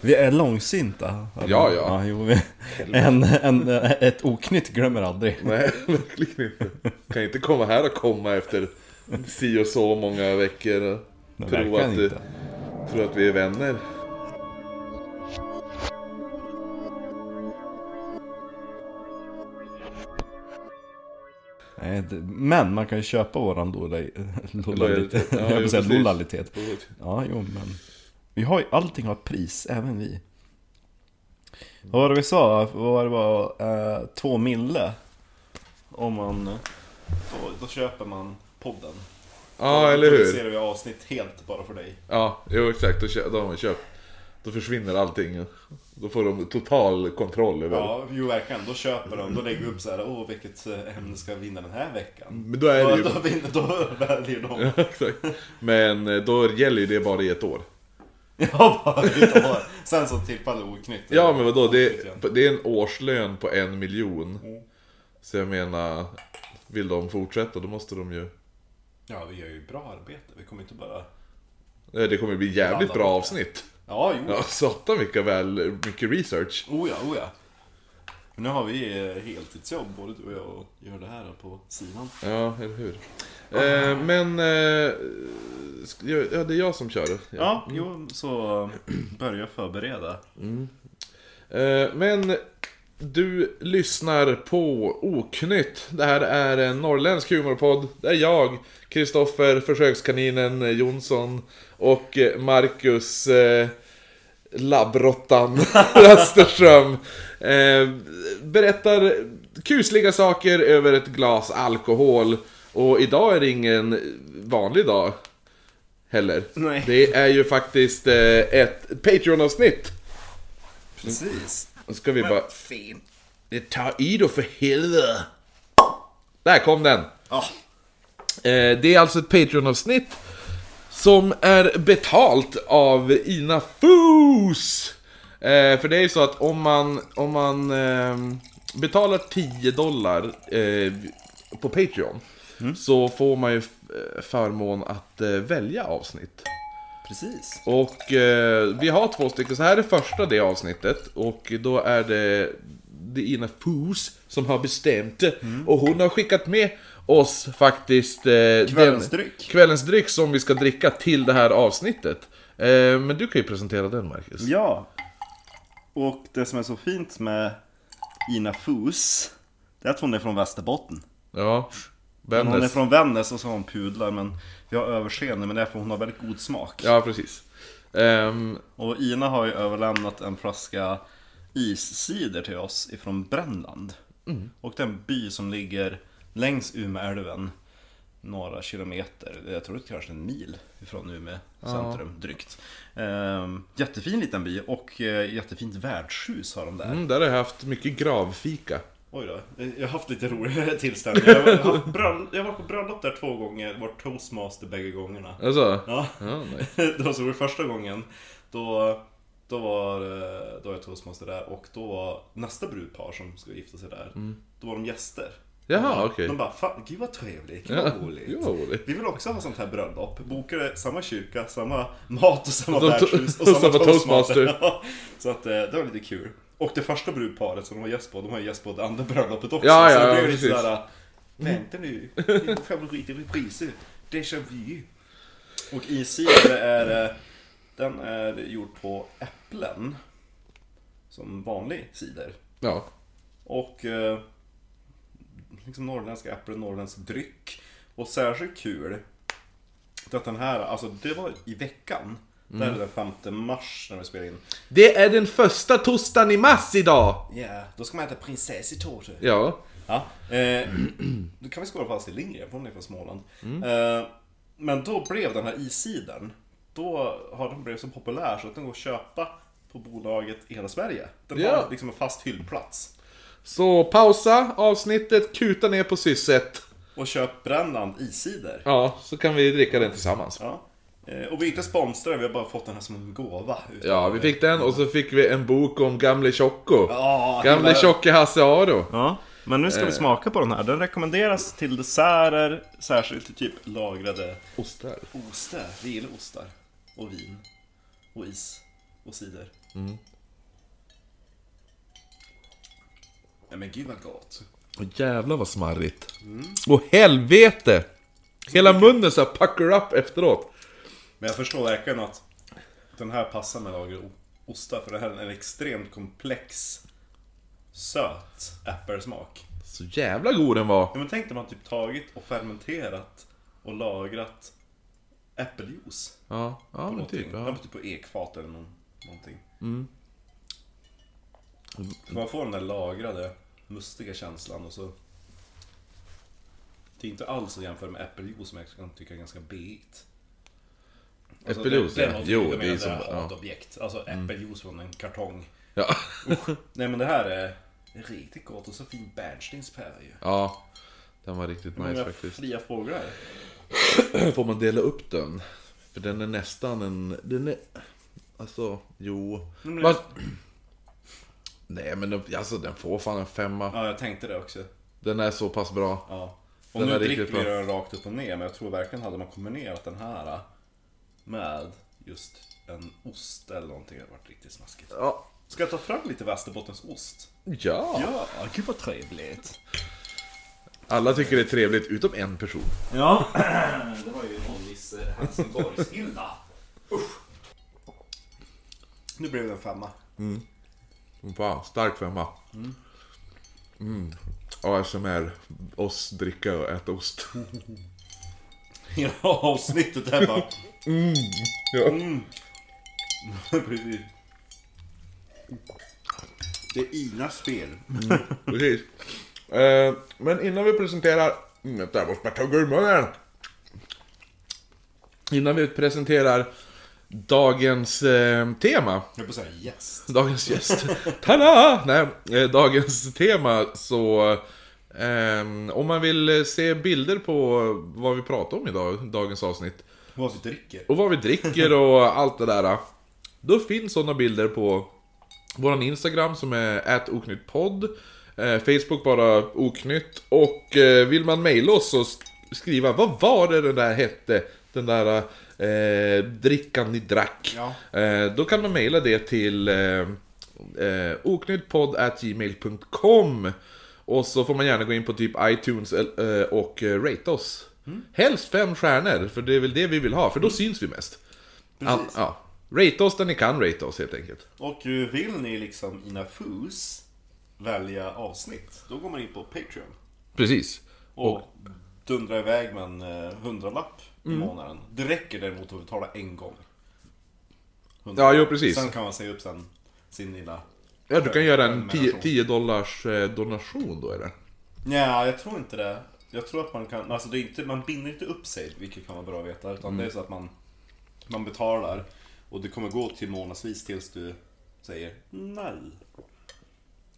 Vi är långsinta. Ja, ja. ja jo, vi, en, en, ett oknytt glömmer aldrig. Nej, verkligen inte. Kan inte komma här och komma efter si och så många veckor Nej, tro att, inte. tro att vi är vänner. Men man kan ju köpa våran. Lojalitet. Ja, Jag att säga precis. lojalitet. Ja, jo men. Vi har ju, allting har ett pris, även vi. Vad var det vi sa? Vad var det var? Eh, två mille. Om man... Då, då köper man podden. Ja, eller Då hur? producerar vi avsnitt helt bara för dig. Ja, jo exakt. Då, kö- då har man köpt. Då försvinner allting. Då får de total kontroll över Ja, jo verkligen. Då köper de, då lägger vi upp så här, åh vilket eh, ämne ska vinna den här veckan? Men då är det Då, ju... då, vinner, då väljer de. Ja, exakt. Men eh, då gäller ju det bara i ett år. Ja, bara ett år. Sen så tillfaller oknytt. Ja men vadå, det, igen. det är en årslön på en miljon. Mm. Så jag menar, vill de fortsätta då måste de ju... Ja, vi gör ju bra arbete. Vi kommer inte bara... Eh, Det kommer bli jävligt bra avsnitt. Ja, jo. Ja, satan vilka väl, mycket research. Oh ja, oh ja. Nu har vi eh, heltidsjobb, både du och jag, och gör det här på sidan. Ja, eller hur. Eh, men... Eh, ja, det är jag som kör. Ja, jo, så börjar jag förbereda. Eh, men du lyssnar på Oknytt. Det här är en norrländsk humorpodd. Det är jag, Kristoffer Försökskaninen Jonsson och eh, Marcus eh, Labbrottan Österström. Eh, berättar kusliga saker över ett glas alkohol. Och idag är det ingen vanlig dag heller. Nej. Det är ju faktiskt eh, ett Patreon-avsnitt. Precis. Nu ska vi bara... Fin. Det tar i då för helvete. Där kom den. Eh, Det är alltså ett Patreon-avsnitt som är betalt av Ina Foos. Eh, För det är ju så att om man, om man eh, betalar 10 dollar på Patreon så får man ju eh, förmån att eh, välja avsnitt. Precis. Och eh, vi har två stycken, så här är första det avsnittet och då är det det Ina Foos som har bestämt det. Och hon har skickat med oss faktiskt eh, Kvällens den, dryck. kvällens dryck som vi ska dricka till det här avsnittet. Eh, men du kan ju presentera den Marcus. Ja. Och det som är så fint med Ina Foos, det är att hon är från Västerbotten. Ja. Men hon är från Vännäs och så har hon pudlar, men vi har överseende med det för hon har väldigt god smak. Ja, precis. Ehm, Och Ina har ju överlämnat en flaska iscider till oss ifrån Brännland. Och det är en by som ligger längs Umeälven några kilometer, jag tror det är kanske en mil ifrån Umeå centrum, drygt. Ehm, jättefin liten by och eh, jättefint värdshus har de där. mm, där har jag haft mycket gravfika. Oj då, jag har haft lite roligare tillställningar. Jag har, haft bröll- jag var på bröllop där två gånger, varit toastmaster bägge gångerna. Alltså? Ja. Ja, nej. det var så det första gången. Då, då var eh, då var jag toastmaster där och då var nästa brudpar som skulle gifta sig där. Då var de gäster. Jaha, okej. De bara, fan, gud vad trevligt, gud vad roligt. Vi vill också ha sånt här bröllop. Bokade samma kyrka, samma mat och samma värdshus och samma samma toastmaster. toastmaster. Så att eh, det var lite kul. Och det första brudparet som de var gäst på, de har ju gäst på det andra bröllopet också. Ja, så ja, det blev lite precis. sådär, vänta nu, din favorit i repriser, déjà vu. Och isider är, eh, den är gjord på äpplen. Som vanlig cider. Ja. Och eh, liksom norrländska äpplen, norrländsk dryck. Och särskilt kul, att den här, alltså det var i veckan. Det här är den 5 mars när vi spelar in. Det är den första torsdagen i mars idag! Ja, då ska man äta prinsesstårta. Ja. Ja, eh, då kan vi skåla på Astrid Lindgren, hon är från Småland. Eh, men då blev den här isidern, då har den blivit så populär så att den går att köpa på bolaget i hela Sverige. Den Ja. har liksom en fast hyllplats. Så pausa avsnittet, kuta ner på sysset. Och köp Brännland isider. Ja, så kan vi dricka den tillsammans. Ja. Eh, Och vi är inte sponsrade, vi har bara fått den här som en gåva. Ja, vi fick den och så fick vi en bok om Gamle Tjocko. Ja, Gamle hela- Tjocke Hasse Aro. Ja, men nu ska Eh. vi smaka på den här. Den rekommenderas till desserter, särskilt till typ lagrade Ostar. ostar. Vi gillar ostar. Och vin. Och is. och cider. Mm. Nej men gud vad gott. Åh jävlar vad smarrigt. Åh helvete! Hela munnen så här pucker up efteråt. Men jag förstår verkligen att den här passar med lager o- ostar för det här är en extremt komplex söt äppelsmak. Så jävla god den var. Ja, men tänk när man typ tagit och fermenterat och lagrat äppeljuice. Ja, ja men Någonting. typ. Ja. Ja. typ på ekfat eller någon, någonting. För man får den där lagrade, mustiga känslan och så... Det är inte alls att jämföra med äppeljuice som jag kan tycka är ganska beigt. Alltså, Äppeljuice, det, ja. Jo, det är som- ja. Mm. hatobjekt. Alltså äppeljuice från en kartong. Ja. Nej men det här är riktigt gott och så fin bärnstenspäre ju. ja. Den var riktigt Hur nice många faktiskt. fria fåglar? Får man dela upp den? För den är nästan en... Den är... Alltså, jo. Men- Fast... Nej men den- alltså den får fan en femma. Ja jag tänkte det också. Den är så pass bra. Ja. Och Den nu är dricker riktigt vi bra. den rakt upp och ner, men jag tror verkligen hade man kombinerat den här med just en ost eller någonting hade varit riktigt smaskigt. Ja. Ska jag ta fram lite Västerbottensost? Ja. Ja, gud vad trevligt. Alla tycker det är trevligt utom en person. Ja, det var ju någon viss eh, Helsingborgs-Hilda. Usch. Nu blev det en femma. Fan, stark femma. Mm. ASMR. Oss dricka och äta ost. Hela avsnittet här bara... Ja. Precis. Det är Inas spel. Precis. Eh, men innan vi presenterar... Mm, jag måste tugga ur munnen. Innan vi presenterar dagens eh, tema. Jag får säga gäst. Dagens gäst. Tada! Nej, eh, dagens tema så... ehm, om man vill se bilder på vad vi pratar om idag, dagens avsnitt. Vad vi dricker. Och vad vi dricker och allt det där. Då finns sådana bilder på våran Instagram som är oknyttpodd. Eh, Facebook bara oknytt. Och eh, vill man mejla oss så skriva vad var det den där hette? Den där eh, drickan ni drack. Ja. Eh, då kan man mejla det till eh, eh, oknyttpodd.gmail.com Och så får man gärna gå in på typ iTunes eh, och eh, rate oss. Helst fem stjärnor, för det är väl det vi vill ha, för då syns vi mest. Precis. ja. Rate oss där ni kan rate oss helt enkelt. Och eh, vill ni liksom ina fus välja avsnitt, då går man in på Patreon. Precis. Och dundrar iväg med en eh, hundralapp i månaden. Det räcker däremot att betala en gång. Ja, jo, precis. Sen kan man säga upp sen sin lilla... Ja, du kan göra en 10, Prenumeration. 10 dollars eh, donation då eller? Nej, jag tror inte det. Jag tror att man kan, alltså det är inte, man binder inte upp sig, vilket kan vara bra att veta. Utan det är så att man, man betalar och det kommer gå till månadsvis tills du säger nej.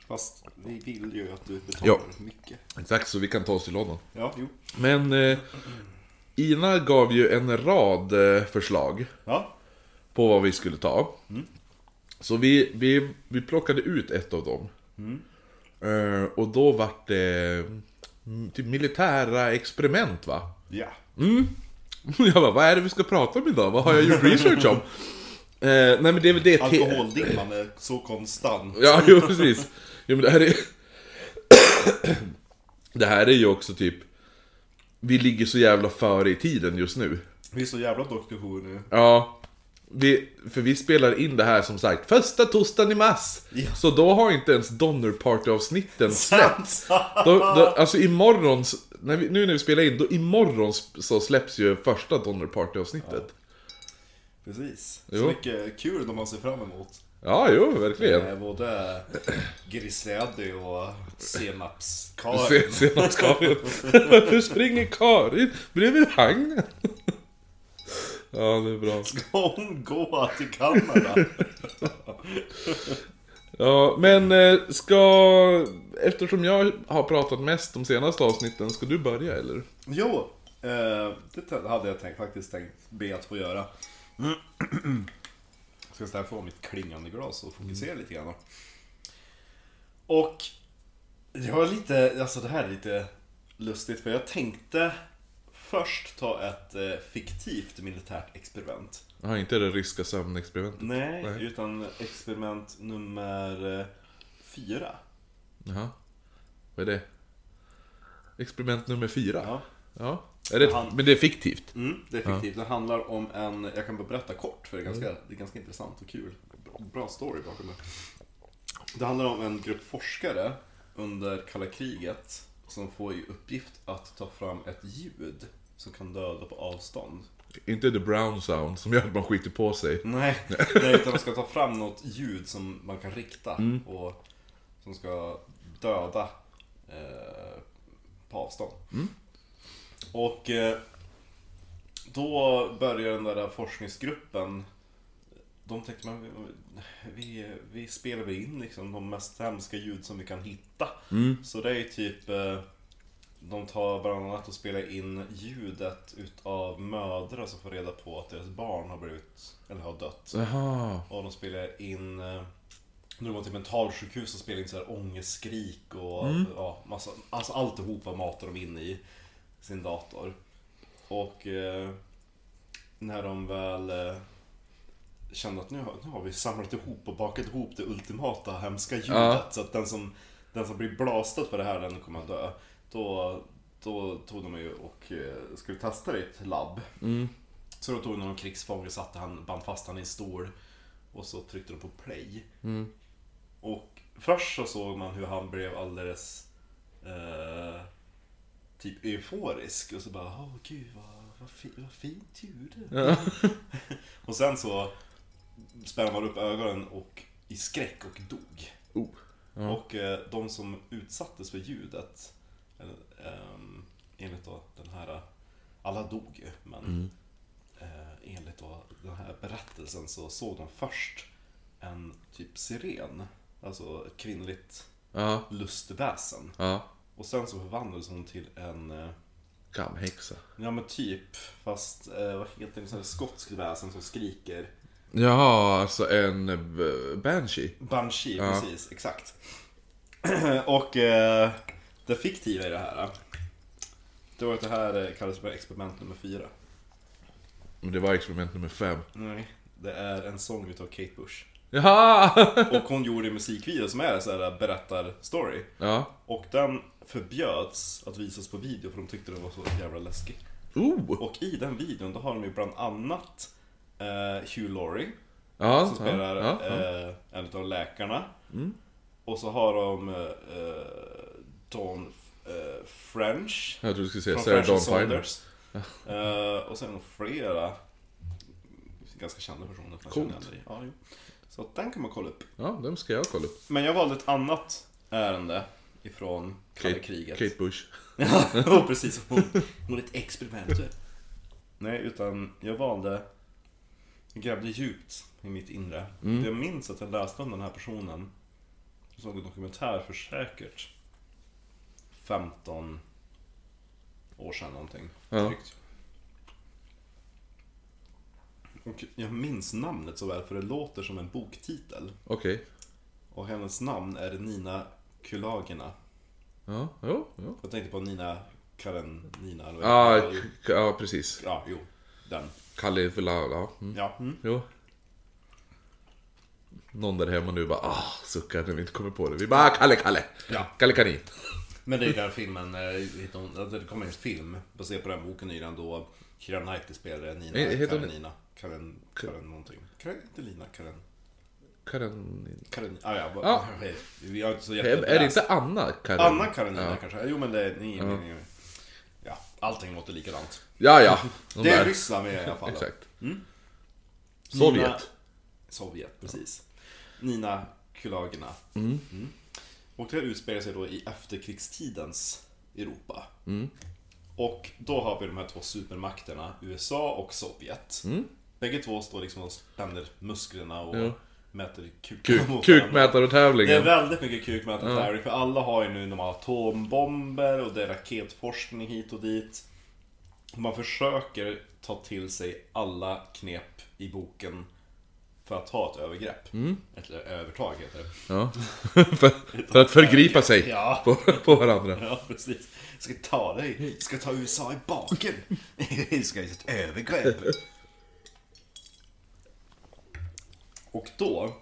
Fast vi vill ju att du betalar Ja. mycket. Exakt, så vi kan ta oss till London. Ja, jo. Men eh, Ina gav ju en rad eh, förslag Ja, på vad vi skulle ta. Så vi, vi, vi plockade ut ett av dem. Eh, och då vart det mm, typ militära experiment va? ja. Jag bara, vad är det vi ska prata om idag? Vad har jag gjort research om? Eh, nej men det är väl det... Alkoholdimman är så konstant. Ja, jo precis. Jo men det här är... det här är ju också typ... Vi ligger så jävla före i tiden just nu. Vi är så jävla Dr Who nu. Ja. Vi, för vi spelar in det här som sagt första torsdagen i mars. Ja. Så då har inte ens Donner Party-avsnitten släppts. Då, då, alltså imorgon, när vi, nu när vi spelar in, då imorgon så släpps ju första Donner Party-avsnittet. Precis. Jo. Så mycket kul de har sig fram emot. Ja, jo, verkligen. Eh, Både Grizzly och Se- Senapskarin. Senapskarin. Varför springer Karin bredvid vagnen? Ja, det är bra. Ska hon gå till Kanada? Ja, men eh, ska... Eftersom jag har pratat mest de senaste avsnitten, ska du börja eller? Jo, eh, det hade jag tänkt, faktiskt tänkt be att få göra. Ska ställa få mitt klingande glas och fokusera lite grann. Och jag var lite, alltså det här är lite lustigt för jag tänkte först ta ett eh, fiktivt militärt experiment. Jaha, inte det ryska sömnexperimentet? Nej, Nej. utan experiment nummer eh, fyra. Jaha. Vad är det? Experiment nummer fyra? Ja. Ja. Är det, Han- Men det är fiktivt? Mm, det är fiktivt. Det handlar om en, jag kan bara berätta kort för det är ganska, Mm. det är ganska intressant och kul. Bra story bakom det. Det handlar om en grupp forskare under kalla kriget som får i uppgift att ta fram ett ljud som kan döda på avstånd. Inte the brown sound som gör att man skiter på sig. Nej, nej utan de ska ta fram något ljud som man kan rikta och som ska döda eh, på avstånd. Och eh, då börjar den där forskningsgruppen de tänkte man, vi, vi spelar väl in liksom de mest hemska ljud som vi kan hitta. Så det är typ eh, De tar bland annat och spelar in ljudet utav mödrar som får reda på att deras barn har blivit, eller har dött. Jaha. Och de spelar in eh, när de var till mentalsjukhus och spelade in så här ångestskrik och ja, massa, alltså alltihopa matar de in i sin dator. Och eh, när de väl eh, kände att nu har, nu har vi samlat ihop och bakat ihop det ultimata hemska ljudet Ja. så att den som, den som blir blastad för det här den kommer att dö. Då, då tog de ju och eh, skulle testa det i ett labb. Så då tog de någon krigsfånge och satte han, band fast han i en stol och så tryckte de på play. Och först så såg man hur han blev alldeles eh, typ euforisk och så bara åh gud vad, vad, fi, vad fint ljud. och sen så spärrade man upp ögonen och i skräck och dog. Oh. Ja. Och eh, de som utsattes för ljudet, ehm, enligt då den här, alla dog ju, men eh, enligt då den här berättelsen så såg de först en typ siren, alltså ett kvinnligt Ja. lustväsen. Ja. Och sen så förvandlades hon till en, eh, Kamhäxa. ja men typ, fast eh, vad heter det, sån här skotsk väsen som skriker. Jaha, alltså en eh, banshee. Banshee, Ja. precis, exakt. och eh, det fiktiva i det här, det var att det här eh, kallas för experiment nummer fyra. Men det var experiment nummer fem. Nej, det är en sång utav Kate Bush. Jaha! Och hon gjorde en musikvideo som är en sån här berättar-story. ja. Och den förbjöds att visas på video för de tyckte den var så jävla läskig. Oh! Och i den videon då har de ju bland annat eh, Hugh Laurie Ja, som spelar ja, ja. Eh, en av läkarna. Och så har de eh, Dawn eh, French. Jag trodde du skulle säga Sarah Dawn. Saunders. Eh, och sen flera ganska kända personer. Coolt. Ja, jo. Så den kan man kolla upp. Ja, dem ska jag kolla upp. Men jag valde ett annat ärende ifrån kalla Kate, kriget. Kate Bush. Ja, precis. Hon, hon är ett experiment. Nej, utan jag valde... Jag grävde djupt i mitt inre. Mm. Jag minns att jag läste om den här personen. Jag såg en dokumentär för säkert 15 år sedan någonting. Ja. Drygt. Och jag minns namnet så väl för det låter som en boktitel. Okej. Och hennes namn är Nina Kulagina. Ja, jo, jo. Jag tänkte på Nina Karenina. eller vad Ja, ja, precis. Ja, jo. Den. Ja. Mm. Ja. Mm. Jo. Någon där hemma nu bara ah, suckar när vi inte kommer på det. Vi bara ah, Kalle, Kalle! Ja. Kalle Kanin. Men det är den filmen, eh, det kommer en film baserad på den boken nyligen då Keira Knightley spelade Nina Eh, heter Karenina. Karen, Karen någonting. Karen, inte Lina, Karen. Karin... Karen, ah, ja, Ja. Vi har inte så Är, jättebra. är det inte Anna Karin? Anna Karenina Ja. kanske? Jo men det är, ni, ni, ni, Ja, allting låter likadant. Ja, ja. De Det är där. Ryssland med i alla fall. Exakt. Nina, Sovjet. Sovjet, precis. Nina Kulagina. Mm. Och det utspelar sig då i efterkrigstidens Europa. Mm. Och då har vi de här två supermakterna, USA och Sovjet. Bägge två står liksom och spänner musklerna och Mm. Ja. mäter kukarna Kuk, mot varandra. Det är väldigt mycket kukmätartävling, för alla har ju nu de atombomber och det är raketforskning hit och dit. Man försöker ta till sig alla knep i boken för att ta ett övergrepp. Ett övertag heter det. Ja. för, för att förgripa sig Ja. på, på varandra. Ja, precis. Jag ska ta dig, jag ska ta USA i baken. Jag ska göra ett övergrepp. Och då,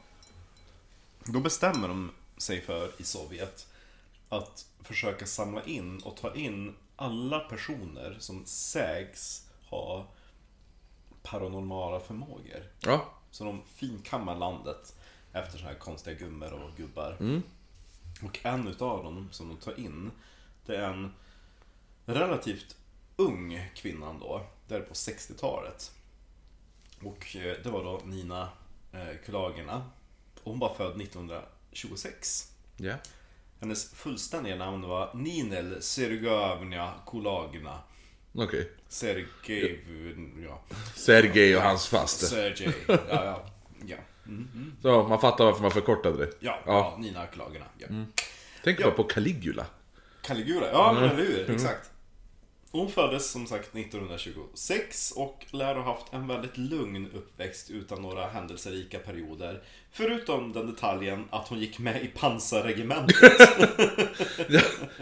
då bestämmer de sig för i Sovjet att försöka samla in och ta in alla personer som sägs ha paranormala förmågor. Ja. Så de finkammar landet efter så här konstiga gummor och gubbar. Och en utav dem som de tar in, det är en relativt ung kvinna då. Det är på 60-talet. Och eh, det var då Nina eh, Kulagina. Hon var född 1926. Ja. Hennes fullständiga namn var Ninel Sergavna Kulagina. Okej. Sergej... Ja. Sergej och hans faste. Sergej. Ja, ja. Ja, Så man fattar varför man förkortade det. ja, Ja. ja. Nina Kulagina. Ja. Tänk bara på Caligula. Caligula, ja men eller hur, exakt. Hon föddes som sagt 1926 och lär ha haft en väldigt lugn uppväxt utan några händelserika perioder. Förutom den detaljen att hon gick med i pansarregementet.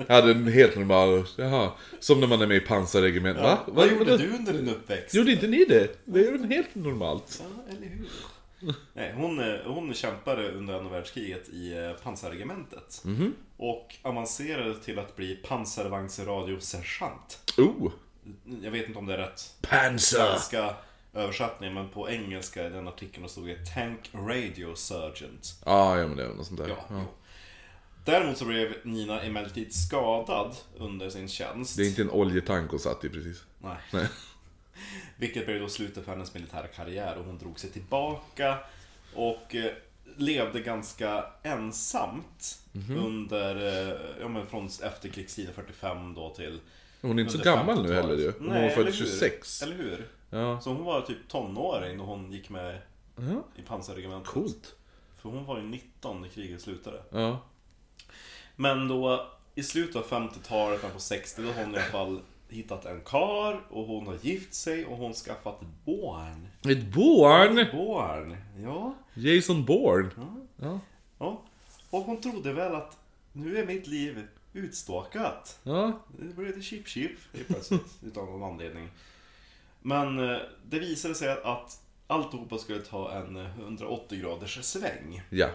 Jag hade en helt normal, jaha, som när man är med i pansarregement. Va? Vad gjorde du under din uppväxt? Gjorde inte ni det? Det är väl helt normalt? Ja, eller hur? Nej, hon, eh, hon kämpade under andra världskriget i eh, pansarregementet. Och avancerade till att bli pansarvagnsradiosergeant. Oh! Jag vet inte om det är rätt svenska översättning, men på engelska i den artikeln stod det Tank Radio Sergeant. Ja, ja men det är något sånt där. Ja, Ja. Däremot så blev Nina emellertid skadad under sin tjänst. Det är inte en oljetank hon satt i precis. Nej. Nej. Vilket blev då slutet för hennes militära karriär och hon drog sig tillbaka och eh, levde ganska ensamt Mhm. under, eh, ja men från efterkrigstiden 45 då till Hon är inte så gammal nu 50-talet. heller ju. Hon Nej, var född eller hur? 26. Eller hur? Ja. Så hon var typ tonåring då hon gick med ja. i pansarregementet. Coolt. För hon var ju 19 när kriget slutade. Ja. Men då i slutet av 50-talet, men på 60, då har hon i alla fall hittat en kar och hon har gift sig och hon skaffat ett barn. Ett barn! Barn, ja. Jason Bourne. ja. Ja. ja. Och hon trodde väl att nu är mitt liv utstakat. Ja. Det blev chip chip helt plötsligt, utan någon anledning. Men eh, det visade sig att alltihopa skulle ta en 180 graders sväng. Ja.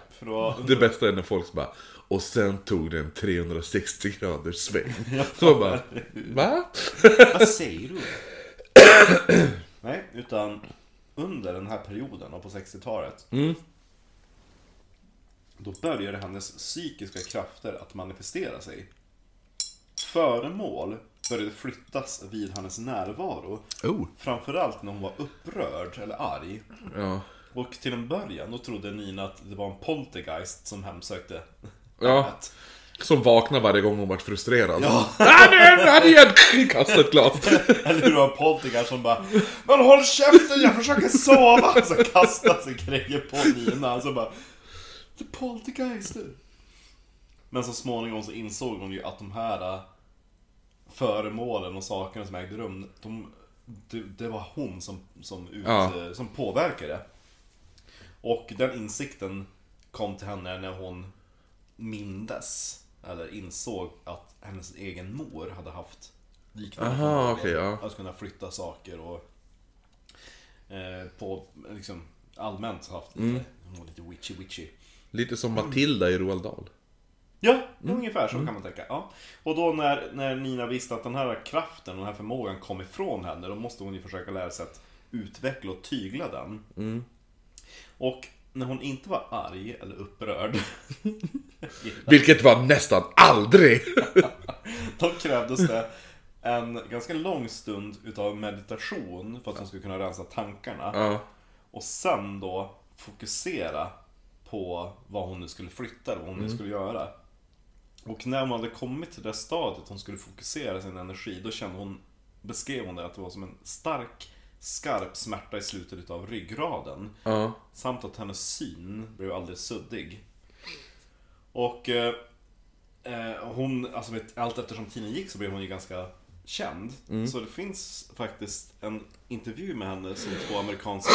Det bästa är när folk bara Och sen tog det en 360 graders sväng. Så man bara Va? Vad säger du? Nej, utan under den här perioden, och på 60-talet, Mm. då började hennes psykiska krafter att manifestera sig. Föremål började flyttas vid hennes närvaro. Oh. Framförallt när hon var upprörd eller arg. Ja. Och till en början då trodde Nina att det var en poltergeist som hemsökte Ja. hemmet. Som vaknar varje gång hon vart frustrerad. Ja. Ah, nu är han igen! Kasta ett glas. Eller hur en poltergeist som bara Men håll käften, jag försöker sova! Så kastar sig grejer på Nina, så bara är poltergeist. Men så småningom så insåg hon ju att de här äh, föremålen och sakerna som ägde rum, de, det, det var hon som, som, ut, Ja. eh, som påverkade. Och den insikten kom till henne när hon mindes, eller insåg att hennes egen mor hade haft liknande Aha, okej, ja. Att kunna flytta saker och eh, på, liksom, allmänt haft lite, Mm. hon var lite witchy witchy. Lite som Matilda i Roald Dahl. Ja, ungefär så kan man tänka. Ja. Och då när, när Nina visste att den här kraften, den här förmågan kom ifrån henne, då måste hon ju försöka lära sig att utveckla och tygla den. Och när hon inte var arg eller upprörd, Vilket var nästan aldrig! då krävdes det en ganska lång stund utav meditation för att hon skulle kunna rensa tankarna. Ja. Och sen då fokusera på vad hon nu skulle flytta, eller vad hon nu skulle göra. Och när hon hade kommit till det stadiet hon skulle fokusera sin energi, då kände hon, beskrev hon det att det var som en stark, skarp smärta i slutet utav ryggraden. Ja. Samt att hennes syn blev alldeles suddig. Och eh, eh, hon, alltså vet, allt eftersom tiden gick så blev hon ju ganska känd. Så det finns faktiskt en intervju med henne som två amerikanska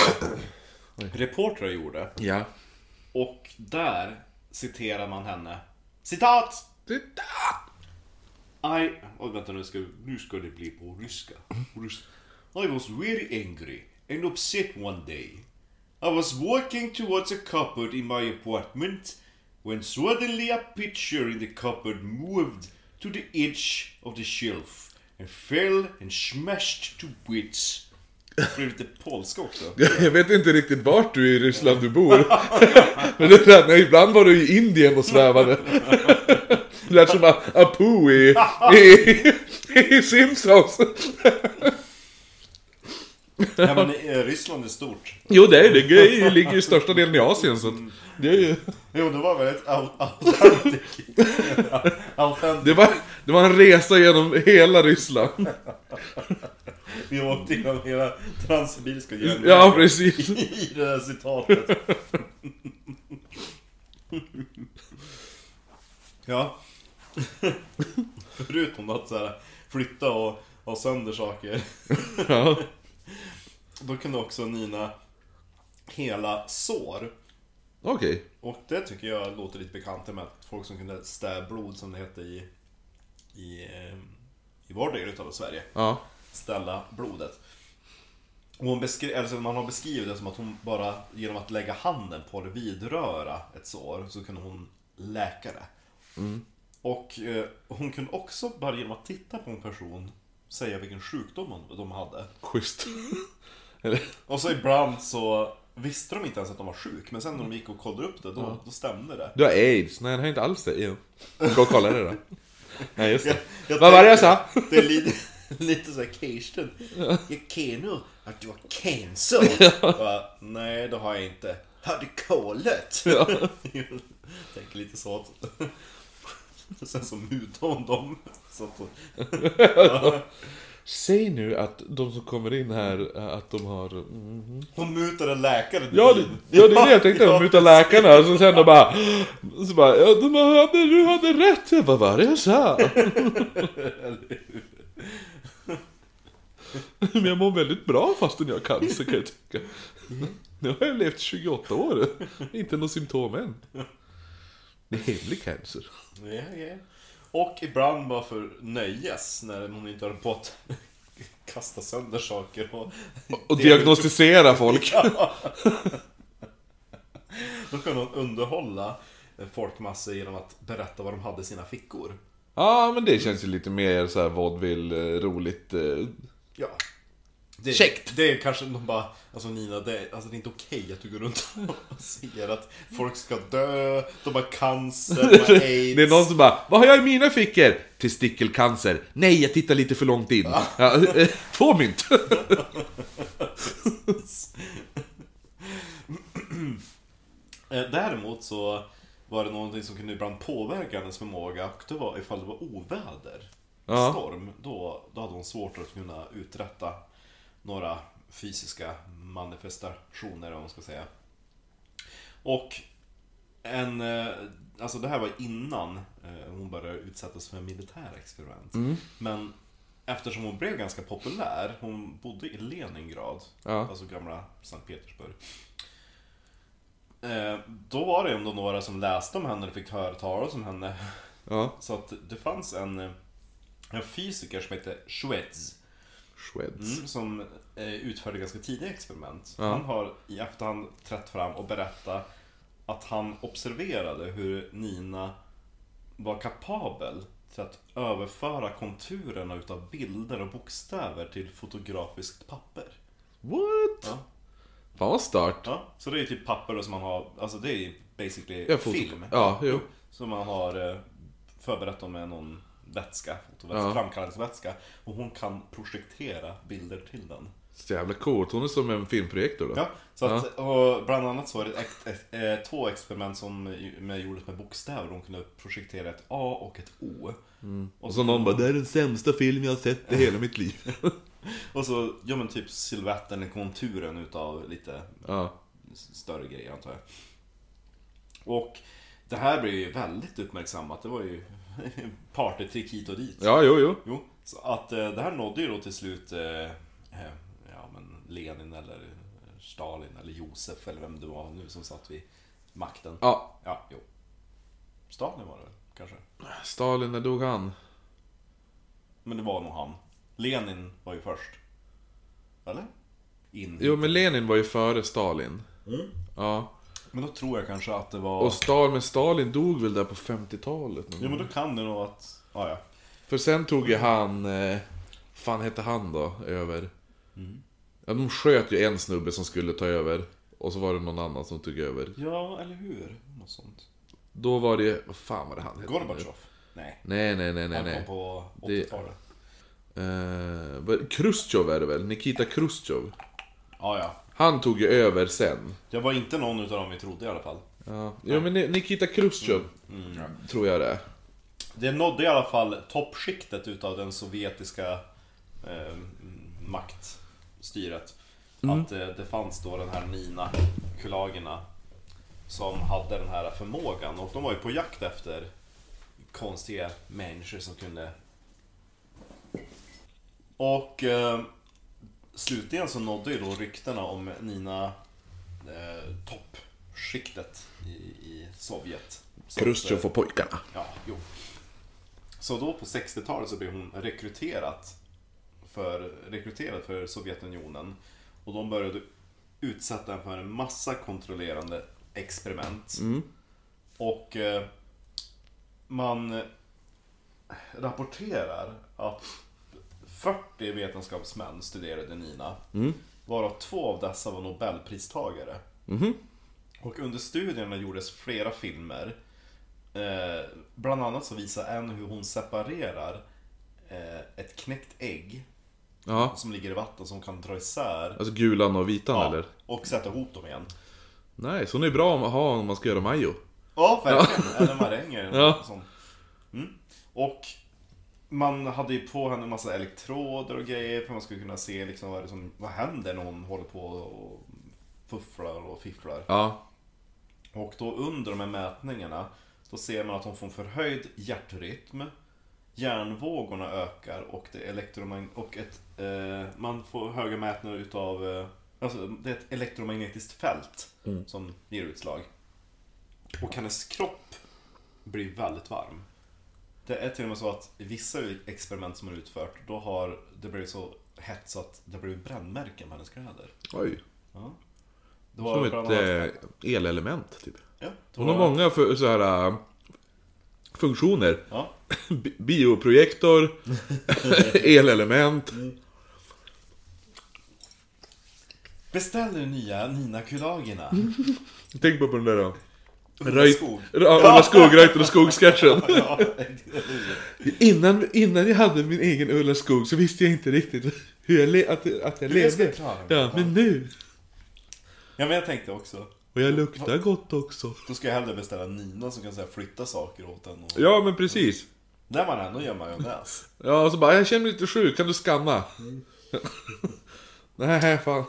reportrar gjorde. Ja. Och där citerar man henne. Citat! Titta! I... Oh, vänta nu ska, nu ska det bli på ryska. Rys- I was very angry and upset one day. I was walking towards a cupboard in my apartment when suddenly a picture in the cupboard moved to the edge of the shelf and fell and smashed to bits. Blev lite polska också. Jag vet inte riktigt vart du i Ryssland du bor. Men det där, nej, ibland var du i Indien och svävade. Det lät som Apu i, i, i Simpsons. Ja, men eh, Ryssland är stort. Jo, det är det. Det ligger ju största delen i Asien så att det är ju... Jo, det var väldigt au- authentic. Authentic. Det var, det var en resa genom hela Ryssland. Vi åkte genom hela Transsibiriska järnvägen. Ja, precis. I det där citatet. ja. Förutom att så här, flytta och ha sönder saker. Ja. Då kunde också Nina hela sår. Okej. Och det tycker jag låter lite bekant med att folk som kunde stä blod som det hette i, i, eh, i vår del utav Sverige. Ja. ställa blodet. Och hon beskri- alltså man har beskrivit det som att hon bara genom att lägga handen på det, vidröra ett sår, så kunde hon läka det. Och eh, hon kunde också bara genom att titta på en person säga vilken sjukdom de hade. Schysst. Och så ibland så visste de inte ens att de var sjuk, men sen när de gick och kollade upp det, då, då stämde det. du har aids? Nej, det har inte alls det. Jo. Gå och kolla det då. Nej, just Jag, det. jag Vad var det jag sa? Det är lite, lite såhär Kirsten. Jag kan nu att du har cancer. Bara, Nej, det har jag inte. Har du kolet? Ja. Tänker lite så. Sen så mutade hon dem. Så att hon, Säg nu att de som kommer in här, att de har... mhm. hon mutade läkaren. Ja, det, ja, det är det jag tänkte. De mutar läkarna och så sen de bara... Så bara, ja, de hade, du hade rätt. Jag bara, vad var det jag sa? Men jag mår väldigt bra fastän jag har cancer kan jag tycka. Nu har jag levt 28 år. Inte något symptom än. Det är hemlig cancer. Ja, ja. Och ibland bara för nöjes, när hon inte höll på att kasta sönder saker. Och, Och diagnostisera folk. Då kunde hon underhålla folkmassor genom att berätta vad de hade i sina fickor. Ja, men det känns ju lite mer så här vaudeville, roligt. eh. Ja. Det, Käckt. Det är kanske de bara, alltså Nina, det, alltså det är inte okej att du går runt och säger att folk ska dö, de har cancer, de har aids. Det är någon som bara, vad har jag i mina fickor? Testikelcancer. Nej, jag tittar lite för långt in. Ja, eh, två mynt. Eh, Däremot så var det någonting som kunde ibland påverka hennes förmåga och det var ifall det var oväder, Ja. storm, då, då hade hon svårt att kunna uträtta några fysiska manifestationer, eller vad man ska säga. Och en, eh, alltså det här var innan eh, hon började utsättas för militära experiment. Men eftersom hon blev ganska populär, hon bodde i Leningrad, Ja. alltså gamla Sankt Petersburg. Eh, då var det ändå några som läste om henne och fick höra talas om henne. Ja, Så att det fanns en, en fysiker som hette Schwedz. Shreds. Mm, som eh, utförde ganska tidiga experiment. Ja. Han har i efterhand trätt fram och berättat att han observerade hur Nina var kapabel till att överföra konturerna utav bilder och bokstäver till fotografiskt papper. What? Ja. Fan vad start. Ja, så det är typ papper som man har, alltså det är basically Ja, film. ja, jo. Som man har eh, förberett dem med någon vätska, fotovätska, Ja. framkallningsvätska. Och hon kan projektera bilder till den. Så jävla coolt. Hon är som en filmprojektor då. Ja, så att, och bland annat så är det ett, ett, ett, två experiment som med, gjordes med bokstäver. De kunde projektera ett A och ett O. Och så någon bara, det är den sämsta film jag har sett i hela mitt liv. Och så, ja men typ silhuetten eller konturen utav lite ja. större grejer antar jag. Och det här blev ju väldigt uppmärksammat. Det var ju partytrick hit och dit. ja, jo, jo. Jo, så att eh, det här nådde ju då till slut eh, eh, ja, men Lenin eller Stalin eller Josef eller vem det var nu som satt vid makten. Ja, Ja, jo. Stalin var det kanske. Stalin, när dog han? Men det var nog han. Lenin var ju först. Eller? In. Jo, men Lenin var ju före Stalin. Ja. Men då tror jag kanske att det var... Och Stal, men Stalin dog väl där på 50-talet? någon Ja men då kan det nog att... Ja, ja. För sen tog ju han... Eh, fan hette han då, över? Ja, de sköt ju en snubbe som skulle ta över. Och så var det någon annan som tog över. Ja, eller hur? Något sånt. Då var det... Vad fan var det han hette? Gorbatjov? Nej. Nej, nej, nej, nej. Han kom på Det- 80-talet. Eh, Khrushchev är det väl? Nikita Khrushchev. Ja, ja. Han tog ju över sen. Jag var inte någon utav dem vi trodde i alla fall. Ja, ja men Ni- Nikita Khrushchev tror jag det är. Det nådde i alla fall toppskiktet utav den sovjetiska eh, maktstyret. Att eh, det fanns då den här Nina Kulagina som hade den här förmågan och de var ju på jakt efter konstiga människor som kunde... Och eh, slutligen så nådde ju då ryktena om Nina eh, toppskiktet i, i Sovjet. Khrushchev eh, och pojkarna. Ja, jo. Så då på 60-talet så blev hon rekryterat för, rekryterad för Sovjetunionen. Och de började utsätta henne för en massa kontrollerande experiment. Och eh, man rapporterar att 40 vetenskapsmän studerade Nina. Varav två av dessa var nobelpristagare. Och under studierna gjordes flera filmer. Eh, bland annat så visar en hur hon separerar eh, ett knäckt ägg Ja, som ligger i vatten som kan dra isär. alltså gulan och vitan Ja, eller? och sätta ihop dem igen. Nej, så hon är bra att ha om man ska göra majo. Ja, verkligen. Eller maränger Ja. sånt. Mm. Och man hade ju på henne en massa elektroder och grejer för man skulle kunna se liksom vad, det som, vad händer när hon håller på och fufflar och fifflar. Ja, Och då under de här mätningarna då ser man att hon får en förhöjd hjärtrytm. Hjärnvågorna ökar och, det elektromagn- och ett, eh, man får höga mätningar utav eh, Alltså det är ett elektromagnetiskt fält som ger utslag. Och hennes kropp blir väldigt varm. Det är till och med så att i vissa experiment som har utfört då har det blivit så hett så att det blivit brännmärken på hennes kläder. oj. Ja. Det Som ett eh, elelement typ. ja, Hon har var- många för, så här, äh, funktioner. Ja, Bi- Bioprojektor, elelement. Beställ nu nya Nina Kulagina. Tänk på den där då. Ulla Skog. Ulla Skog, Reuter och Skog-sketchen. Ja, Innan, innan jag hade min egen Ulla Skog så visste jag inte riktigt hur jag att, att jag levde. Ja, men nu. ja, men jag tänkte också. Och jag luktar gott också. Då ska jag hellre beställa Nina som kan säga, flytta saker åt en. Och... Ja, men precis. Där man ändå gör majonnäs. Ja, och så bara, jag känner mig lite sjuk, kan du skanna? Nej, fan.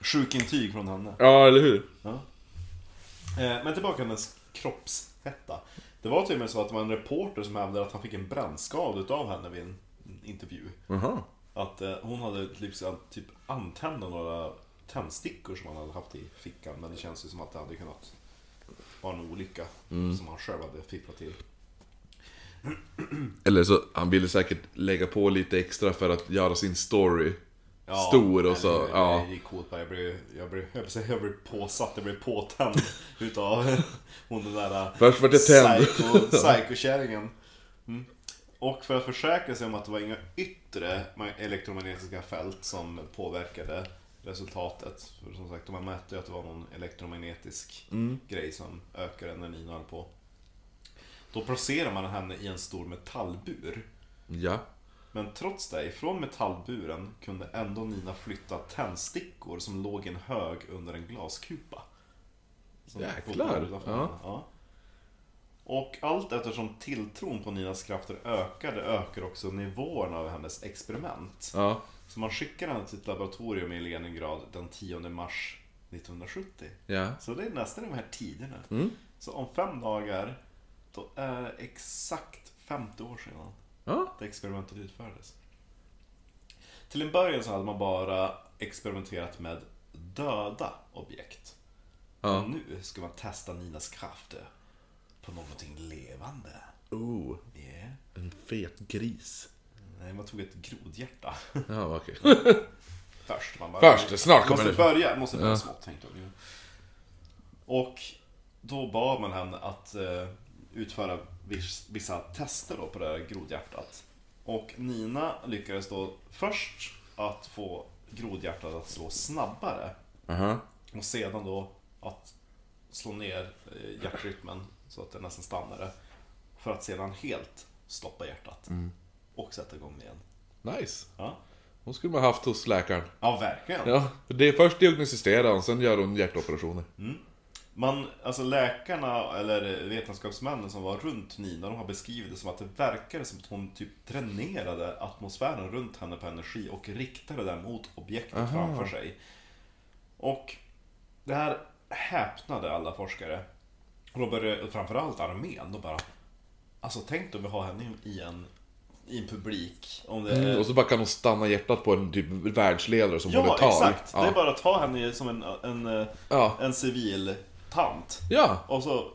Sjukintyg från henne. Ja, eller hur? Eh, Men tillbaka till hennes kroppshetta. Det var till och med så att det var en reporter som hävdade att han fick en brännskada utav henne vid en intervju. Jaha. Att eh, hon hade liksom, typ antända några tändstickor som han hade haft i fickan. Men det känns ju som att det hade kunnat vara en olycka som han själv hade fifflat till. Eller så, han ville säkert lägga på lite extra för att göra sin story Ja, stor och så, ja. Det gick coolt bara. Jag blev, jag blev, jag blev, jag blev påsatt, jag blev påtänd utav hon den där Först vart jag tänd. psycho-kärringen. Mm. Och för att försäkra sig om att det var inga yttre ma- elektromagnetiska fält som påverkade resultatet. För som sagt, man mätte ju att det var någon elektromagnetisk Mm. grej som ökade när Nina höll på. Då placerar man henne i en stor metallbur. Ja. Men trots det, ifrån metallburen kunde ändå Nina flytta tändstickor som låg i en hög under en glaskupa. Som Jäklar, ja. ja. Och allt eftersom tilltron på Ninas krafter ökade, ökar också nivåerna av hennes experiment. Ja. Så man skickar henne till ett laboratorium i Leningrad den 10 mars 1970. Ja. Så det är nästan de här tiderna. Mm. Så om fem dagar, då är det exakt 50 år sedan Ja. det experimentet utfördes. Till en början så hade man bara experimenterat med döda objekt. Ja. Och nu ska man testa Ninas krafter på någonting levande. Oh, Yeah. en fet gris. Nej, man tog ett grodhjärta Ja, okej. först. Man bara, Först, snart kommer måste det. börja, måste börja smått tänkte jag. Och då bad man henne att eh, utföra viss, vissa tester då på det här grodhjärtat. Och Nina lyckades då först att få grodhjärtat att slå snabbare. Aha. Och sedan då att slå ner eh, hjärtrytmen så att det nästan stannade. För att sedan helt stoppa hjärtat. Och sätta igång igen. Nice. Ja, Hon skulle man haft hos läkaren. ja verkligen. Ja, det är först diagnostiserar hon, sen gör hon hjärtoperationer. Man, alltså läkarna eller vetenskapsmännen som var runt Nina, de har beskrivit det som att det verkade som att hon typ dränerade atmosfären runt henne på energi och riktade den mot objektet framför sig. Och det här häpnade alla forskare. Och då började framförallt armén, de bara Alltså tänk om vi har henne i en, i en publik. Om det Mm, och så bara kan hon stanna hjärtat på en typ världsledare som Ja, håller tal. exakt! Ja. Det är bara att ta henne som en, en, Ja. en civil tant. ja, Och så...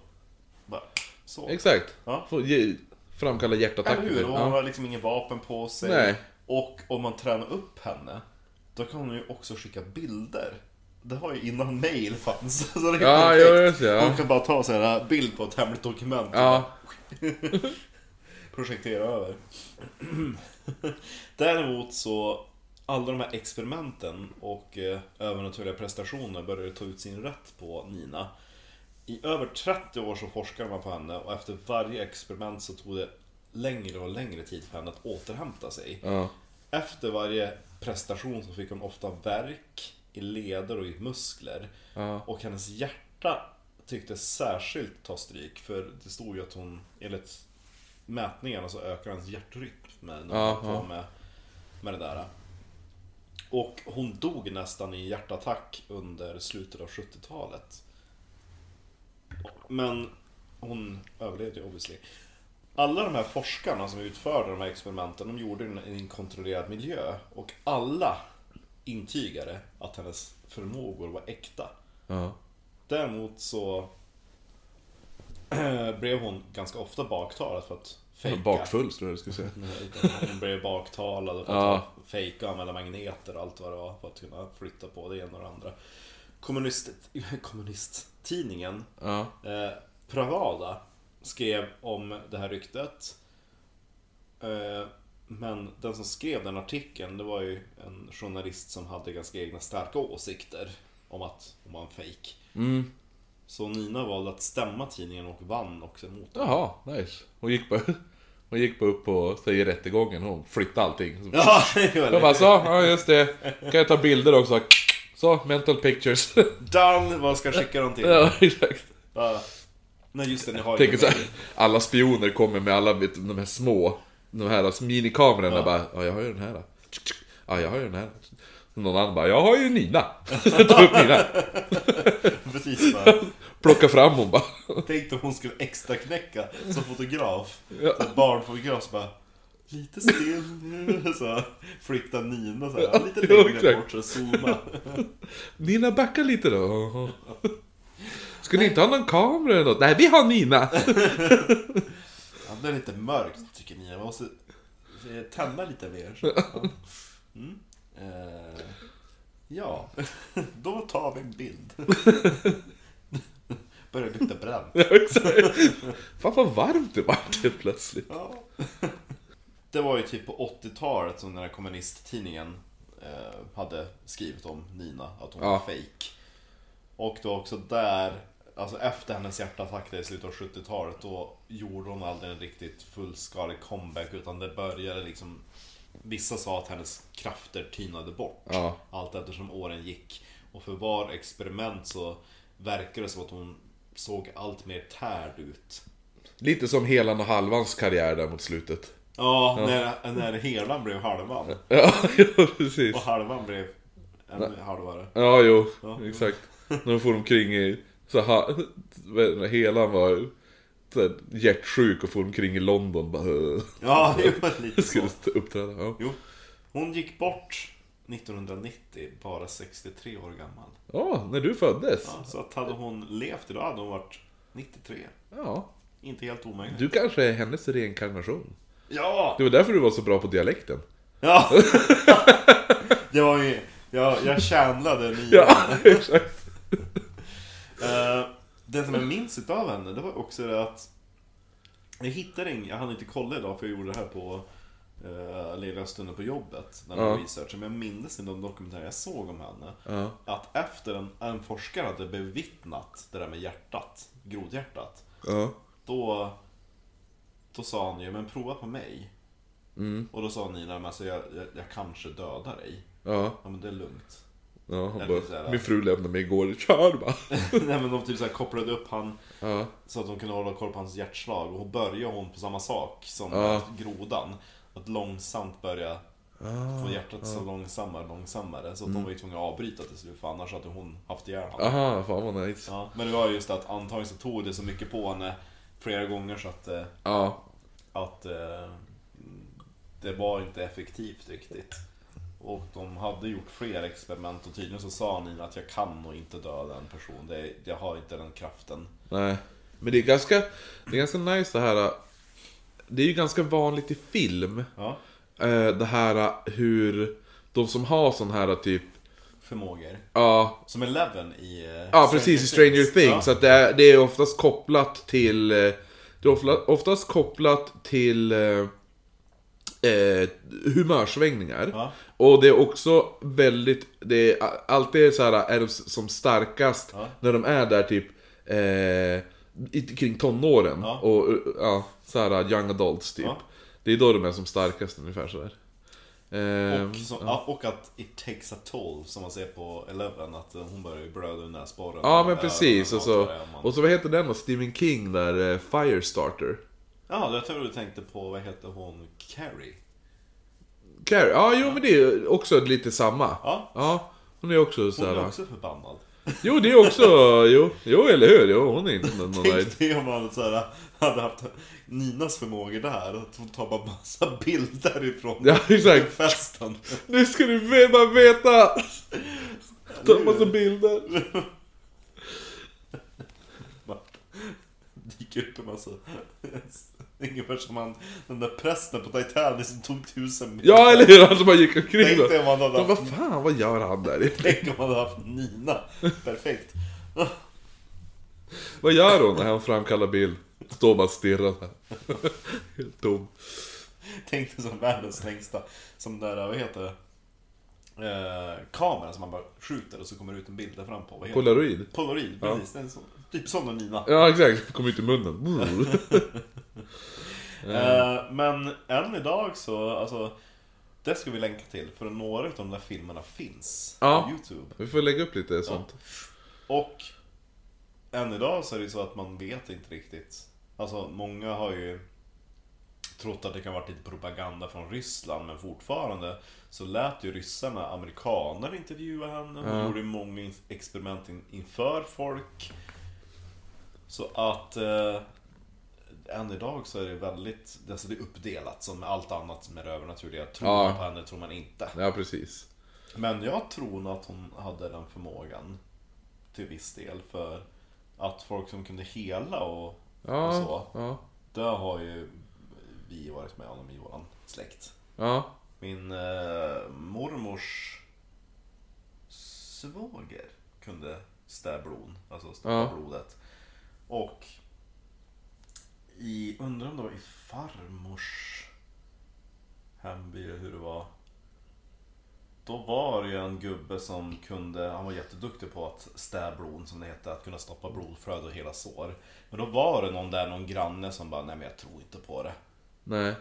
Bara, så. exakt. Ja. Får ge, framkalla Eller hjärtattacker. hur? Och hon har liksom ingen vapen på sig. Nej. Och om man tränar upp henne, då kan hon ju också skicka bilder. Det har ju innan mail fanns. Så det är Ja, perfekt. ja, just ja. Hon kan bara ta så här bild på ett hemligt dokument. och Ja. Projektera över. Däremot så, alla de här experimenten och eh, övernaturliga prestationer började ta ut sin rätt på Nina. I över 30 år så forskade man på henne och efter varje experiment så tog det längre och längre tid för henne att återhämta sig. Ja. Efter varje prestation så fick hon ofta värk i leder och i muskler. Ja. Och hennes hjärta tyckte särskilt ta stryk för det stod ju att hon, enligt mätningarna så ökar hennes hjärtrytm med, när hon Ja, på med, med det där. Och hon dog nästan i hjärtattack under slutet av 70-talet. Men hon överlevde ju obviously. Alla de här forskarna som utförde de här experimenten, de gjorde det i en kontrollerad miljö. Och alla intygade att hennes förmågor var äkta. Ja. Däremot så blev hon ganska ofta baktalad för att fejka. Bakfull tror jag du skulle säga. Hon blev baktalad för Ja. fejka och använda magneter och allt vad det var för att kunna flytta på det ena och det andra. Kommunist, kommunisttidningen Ja. eh, Pravada skrev om det här ryktet. Eh, men den som skrev den artikeln, det var ju en journalist som hade ganska egna starka åsikter om att hon var en fake. Mm. Så Nina valde att stämma tidningen och vann också mot den. Jaha, nice. Hon gick bara, hon gick bara upp och säger rättegången och flyttade allting. Ja, det var Jag bara så, ja just det. Kan jag ta bilder också? Så, mental pictures. Done! Vad ska jag skicka dem till? ja, exakt. Ja. Nej just det, ni har ju Tänker så här, alla spioner kommer med alla vet, de här små, de här minikamerorna Ja. bara, ja jag har ju den här. Ja jag har ju den här. Någon annan bara, jag har ju Nina. Ta upp Nina. Precis bara. Plocka fram hon bara. Tänkte om hon skulle extra knäcka som fotograf. Ja. Så barnfotograf så bara Lite still nu. Så flytta Nina så här, lite längre bort så zooma. Nina backa lite då. Ska ni inte ha någon kamera eller något? Nej vi har Nina. Ja, det är lite mörkt tycker ni. Jag måste eh, tända lite mer. Så. Mm. Eh, ja, då tar vi en bild. Börjar lukta bränt. Ja, exakt. Fan vad varmt det vart helt plötsligt. Ja. Det var ju typ på 80-talet som den här kommunisttidningen eh, hade skrivit om Nina, att hon Ja. var fake. Och det var också där, alltså efter hennes hjärtattack i slutet av 70-talet, då gjorde hon aldrig en riktigt fullskalig comeback, utan det började liksom Vissa sa att hennes krafter tynade bort Ja. allt eftersom åren gick. Och för var experiment så verkar det som att hon såg allt mer tärd ut. Lite som Helan och Halvans karriär där mot slutet. Ja, När, när helan blev halvan. Ja, ja precis. Och halvan blev ännu halvare. Ja, jo, Ja. exakt. När de for omkring i... Så ha, Helan var här hjärtsjuk och for omkring i London bara... Ja, det var lite så. Skulle uppträda. Ja. Jo. Hon gick bort 1990, bara 63 år gammal. ja, när du föddes. Ja, så att hade hon levt idag hade hon varit 93. Ja. Inte helt omöjligt. Du kanske är hennes reinkarnation. Ja! Det var därför du var så bra på dialekten. Ja! det var ju... Jag, jag känlade Nina. Ja, exakt. Eh, Det som jag minns utav henne, det var också det att jag hittade ingen, jag hann inte kolla idag för jag gjorde det här på uh, lilla stunden på jobbet, när jag Ja. research. Men jag minns i de dokumentärer jag såg om henne, Ja. att efter en, en forskare hade bevittnat det där med hjärtat, grodhjärtat, Ja. då, då sa han ju, men prova på mig. Mm. Och då sa Nina, men alltså jag, jag, jag kanske dödar dig. Ja. Ja men det är lugnt. Ja, han bara, här. min fru lämnade mig igår, kör bara. Nej men de typ så här kopplade upp han Ja. så att de kunde hålla koll på hans hjärtslag. Och började hon på samma sak som Ja. grodan. Att långsamt börja få hjärtat så långsammare, långsammare. Så att de var ju tvungna att avbryta till slut för annars hade hon haft ihjäl honom. Aha, fan vad nice. Ja, men det var just att antagligen så tog det så mycket på henne flera gånger så att, Ja. att eh, det var inte effektivt riktigt. Och de hade gjort fler experiment och tydligen så sa Nina att jag kan nog inte döda en person. Det, jag har inte den kraften. Nej. Men det är ganska, det är ganska nice det här. Det är ju ganska vanligt i film. Ja, eh, Det här hur de som har sån här typ, förmågor. ja, Som Eleven i... eh, Ja, precis, i Stranger Things. Ja. Så att det, är, det är oftast kopplat till... eh, Det är ofta- oftast kopplat till eh, eh, humörsvängningar. Ja. Och det är också väldigt... Det är alltid så här, är de som starkast Ja. när de är där typ... Eh, kring tonåren. Ja. Och ja, så här young adults typ. Ja. Det är då de är som starkast ungefär sådär. Eh, Och, så, ja, och att it takes a toll, som man ser på Eleven, att eh, hon börjar ju blöda ur näsborren. Ja men precis, och så, man- och så vad heter den då? Stephen King där, eh, Firestarter Ja, jag tror du tänkte på, vad heter hon, Carrie? Carrie, ja jo men det är också lite samma Ja, Ja, hon är också hon är också förbannad. Jo det är också, jo, jo eller hur, jo hon är inte någon nöjd Tänk dig om man så här, hade haft Ninas förmågor där, att hon tar bara massa bilder ifrån Ja exakt, festen. nu ska du bara veta! Ta massa bilder. Dyker upp en massa... Ungefär som han, den där prästen på Titanic som tog tusen Ja eller hur, han som bara gick omkring Tänk dig om man hade De vad haft, fan, vad gör han där? tänk om man hade haft Nina. Perfekt. Vad gör hon när han framkallar bild? Står bara och stirrar här. Helt dum Tänk dig som världens längsta, som där, vad heter det? Eh, kamera som man bara skjuter och så kommer det ut en bild där fram på. Vad heter det? Polaroid Polaroid, precis. En sån, typ sån och Nina. Ja exakt, kom ut i munnen Eh, men än idag så, alltså Det ska vi länka till, för några av de där filmerna finns Ja. på Youtube. Vi får lägga upp lite sånt Och än idag så är det ju så att man vet inte riktigt. Alltså många har ju trott att det kan vara lite propaganda från Ryssland, men fortfarande så lät ju ryssarna amerikaner intervjua henne. Hon gjorde många in- experiment in, inför folk. Så att eh, än idag så är det väldigt, alltså det är uppdelat som allt annat med det övernaturliga. Tror Ja. man på henne, tror man inte. Ja precis Men jag tror nog att hon hade den förmågan till viss del för att folk som kunde hela och, och Ja, så, ja, det har ju vi varit med om i våran släkt. ja Min eh, mormors svåger kunde städa blod, alltså Ja. blodet. Och i, undrar om det var i farmors hemby hur det var. Då var det ju en gubbe som kunde, han var jätteduktig på att städa blod som det hette, att kunna stoppa blodflöde och hela sår. Men då var det någon där, någon granne som bara, nej men jag tror inte på det Nej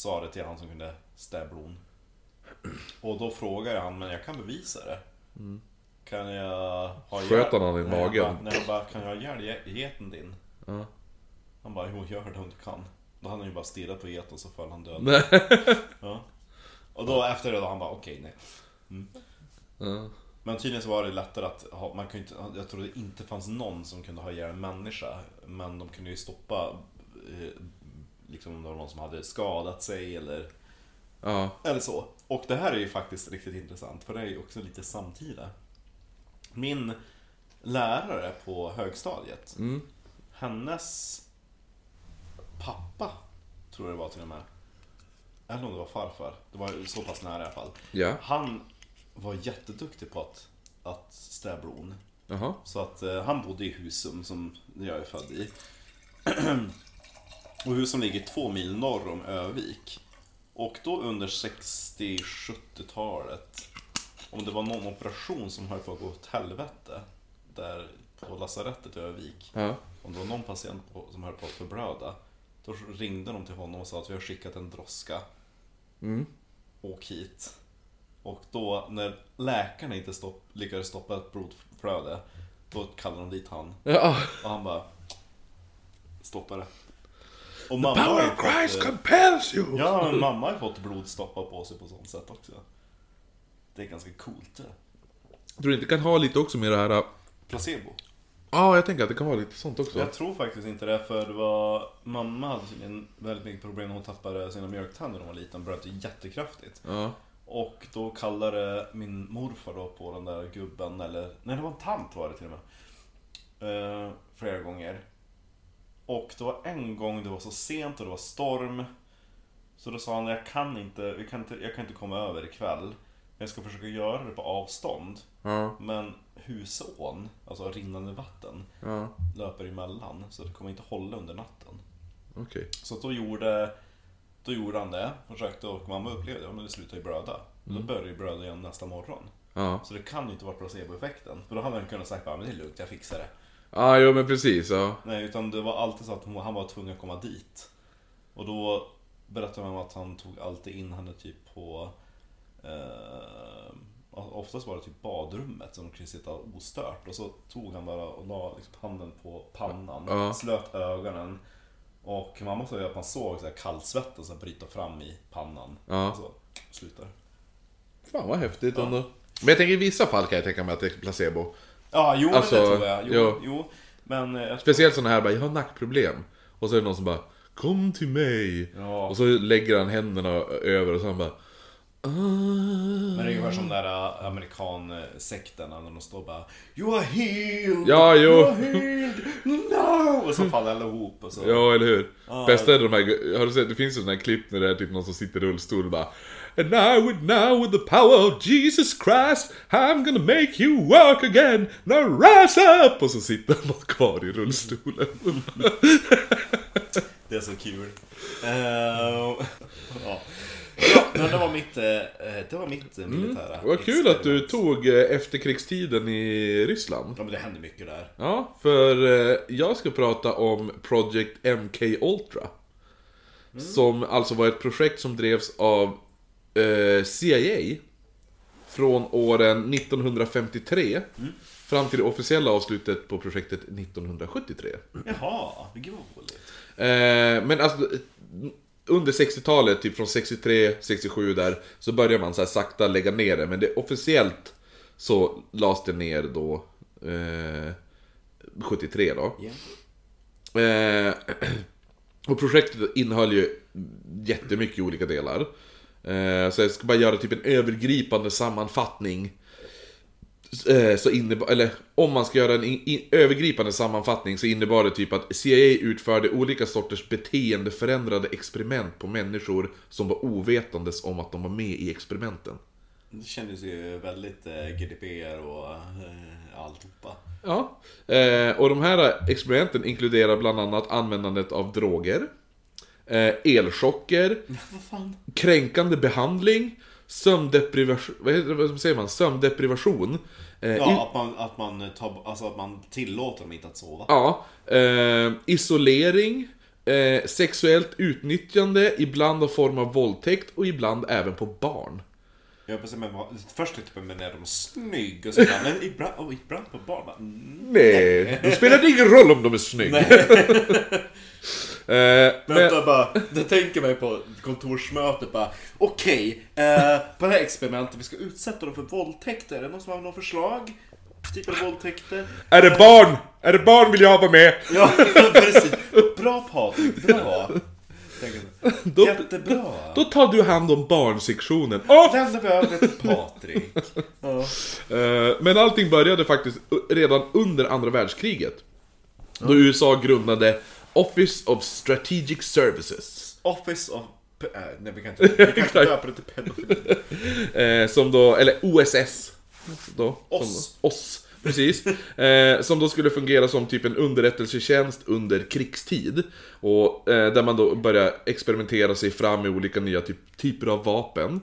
sa det till han som kunde städa blod. Och då frågade han, men jag kan bevisa det. Kan jag ha Sköt han han i Nej, jag magen? Bara, nej, jag bara, kan jag ha ihjäl ge- geten din? Ja. Han bara, jo gör det om du kan. Då hade han ju bara stirrat på geten så föll han död. Nej Ja. Och då efter det då han bara, okej nej. ja. Men tydligen så var det lättare att ha, man kunde inte, jag tror det inte fanns någon som kunde ha ihjäl en människa. Men de kunde ju stoppa, eh, liksom om det var någon som hade skadat sig eller ja Eller så. Och det här är ju faktiskt riktigt intressant, för det är ju också lite samtida. Min lärare på högstadiet, Mm. hennes pappa, tror jag det var till och med. Eller om det var farfar, det var så pass nära i alla fall. Ja Han var jätteduktig på att, att städa blod. Jaha. Så att eh, han bodde i Husum som jag är född i. och Husum ligger två mil norr om Övik. Och då under 60-70-talet, om det var någon operation som höll på att gå åt helvete, där på lasarettet i Övik. Ja. Om det var någon patient på, som höll på att förblöda, då ringde de till honom och sa att vi har skickat en droska. Mm. Åk hit. Och då, när läkarna inte stopp, lyckades stoppa ett blodflöde, då kallade de dit han. Ja. Och han bara Stoppa det. Och mamma Power of Christ fått, eh, compels you! Ja, mamma har ju fått blodstoppa på sig på sånt sätt också. Det är ganska coolt det. Tror du inte kan ha lite också med det här... Ja, Placebo. jag tänker att det kan vara lite sånt också. Jag tror faktiskt inte det, för det var... Mamma hade tydligen väldigt mycket problem när hon tappade sina mjölktänder när hon var liten, bröt jättekraftigt. Ja. Och då kallade min morfar då på den där gubben, eller nej det var en tant var det till och med. Eh, flera gånger. Och det var en gång det var så sent och det var storm. Så då sa han, jag kan inte, vi kan inte, jag kan inte komma över ikväll. Men jag ska försöka göra det på avstånd. Ja. Men Husån, alltså rinnande vatten, Ja. löper emellan. Så det kommer inte hålla under natten. Okej. Så då gjorde, då gjorde han det, försökte och mamma upplevde det, men det slutade ju blöda. Och Då började det blöda igen nästa morgon. Ja. Så det kan ju inte vara placeboeffekten. För då hade han kunnat bara, men det är lugnt, jag fixar det. Ja, jo men precis. Ja. Nej, utan det var alltid så att hon, han var tvungen att komma dit. Och då berättade man att han tog alltid in henne typ på eh, Oftast var det typ badrummet som de kunde sitta ostört och så tog han bara och la liksom handen på pannan, Ja. slöt ögonen och mamma sa ju att man såg så här kallsvetten så här bryta fram i pannan. Ja. Och så slutar. Fan vad häftigt ändå. Men jag tänker i vissa fall kan jag tänka mig att det är placebo. Ja, jo Alltså, det tror jag. Jo, jo. jo. Men eh, jag Speciellt sådana här bara, jag har nackproblem. Och så är det någon som bara, kom till mig. Ja. Och så lägger han händerna över och så han bara. Men det är ungefär som den där äh, amerikansekterna när de står bara You are healed! Ja, jo. You are healed! No! Och så faller alla ihop och så. Ja, eller hur? Bästa är de här, har du sett, det finns ju sådana här klipp när det är typ någon som sitter i rullstol och bara And now with now with the power of Jesus Christ I'm gonna make you walk again Now rise up! Och så sitter han bara kvar i rullstolen. Det är så kul. Eh, ja. Ja, men det var mitt, eh, det var mitt eh, militära Mm. Vad kul att du tog eh, efterkrigstiden i Ryssland. Ja men det hände mycket där. Ja, för eh, jag ska prata om Project MK Ultra. Som alltså var ett projekt som drevs av eh, CIA från åren 1953 fram till det officiella avslutet på projektet 1973. Jaha, gud vad roligt. Eh, men alltså under 60-talet, typ från 63, 67 där, så började man så här sakta lägga ner det. Men det officiellt så lades det ner då eh, 73 då. Ja. Eh, och projektet innehöll ju jättemycket olika delar. Eh, så jag ska bara göra typ en övergripande sammanfattning. Eh, så innebar, eller om man ska göra en i, i, övergripande sammanfattning så innebar det typ att CIA utförde olika sorters beteendeförändrade experiment på människor som var ovetandes om att de var med i experimenten. Det kändes ju väldigt eh, GDPR och eh, alltihopa. Ja. Eh, och de här experimenten inkluderar bland annat användandet av droger, eh, elchocker, kränkande behandling, sömndeprivation, vad, heter, det- vad säger man? Sömndeprivation. Eh, Ja, att man, att man, tar, alltså att man tillåter dem inte att sova. ja eh, isolering, eh, sexuellt utnyttjande, ibland av form av våldtäkt och ibland även på barn. Jag bara, men, vad- först jag, men är de snygg? Och så bara, men ibland, oh, ibland på barn. Bara, mm. Nej, då spelar det ingen roll om de är snygga. eh, men, Vänta bara, det tänker mig på kontorsmötet bara Okej, eh, på det här experimentet, vi ska utsätta dem för våldtäkter. Är det någon som har något förslag? Typ av våldtäkter? är det barn? Är det barn vill jag vara med? Ja, precis. Bra Patrik, bra. Då- Jättebra. Då tar du hand om barnsektionen. Åh! lämnar vi över till Patrik. Ja. Eh, Men allting började faktiskt redan under andra världskriget. Då USA grundade Office of Strategic Services. Office of... Äh, nej, vi kan inte, vi kan inte döpa det till pedofili. Eh, som då, eller OSS. Då, OSS. OSS. Precis. Eh, som då skulle fungera som typ en underrättelsetjänst under krigstid. Och eh, där man då började experimentera sig fram med olika nya typ, typer av vapen.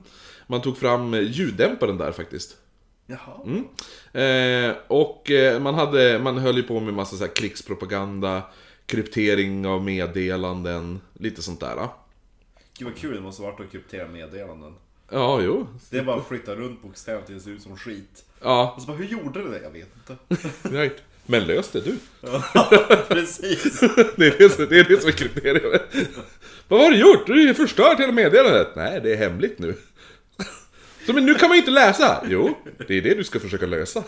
Man tog fram eh, ljuddämparen där faktiskt. Jaha. Eh, och eh, man, hade, man höll ju på med massa så krigspropaganda, kryptering av meddelanden, lite sånt där. Gud vad kul det måste varit att kryptera meddelanden. Ja, jo. Det är bara att flytta runt bokstäver tills det ser ut som skit. Ja, Och så bara, hur gjorde du det? Jag vet inte. Men lös det du. Precis. Det är det, som- det, är det som är krypteringen. Vad har du gjort? Du har ju förstört hela meddelandet. Nej, det är hemligt nu. Så, men nu kan man ju inte läsa. Jo, det är det du ska försöka lösa.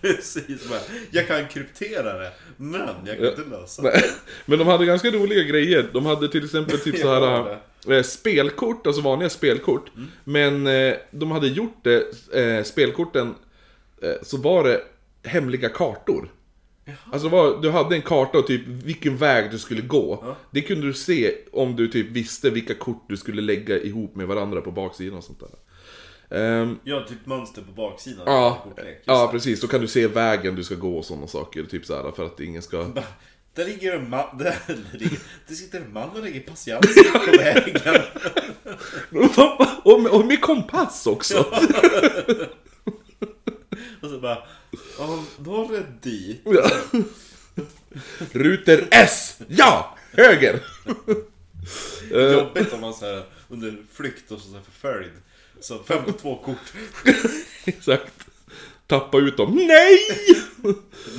Precis. Bara, jag kan kryptera det, men jag kan inte lösa det. Men de hade ganska roliga grejer. De hade till exempel typ så Ja, här eh, spelkort, alltså vanliga spelkort. Men eh, de hade gjort det, eh, spelkorten, eh, så var det hemliga kartor. Alltså det var, du hade en karta och typ vilken väg du skulle gå. Det kunde du se om du typ visste vilka kort du skulle lägga ihop med varandra på baksidan och sånt där. Ehm, Ja, typ mönster på baksidan. ja, ja, precis. Då kan du se vägen du ska gå och sådana saker. Typ så här, för att ingen ska... Där ligger en man, där, ligger, det sitter en man och lägger patiens på vägen. och, med, och med kompass också! Och så bara, ja, då är dit. Ja. Ruter S! Ja! Höger! Eh, Jobbigt om man så här under flykt och så här förföljd. Så 52 kort, Exakt. Tappa ut dem. Nej!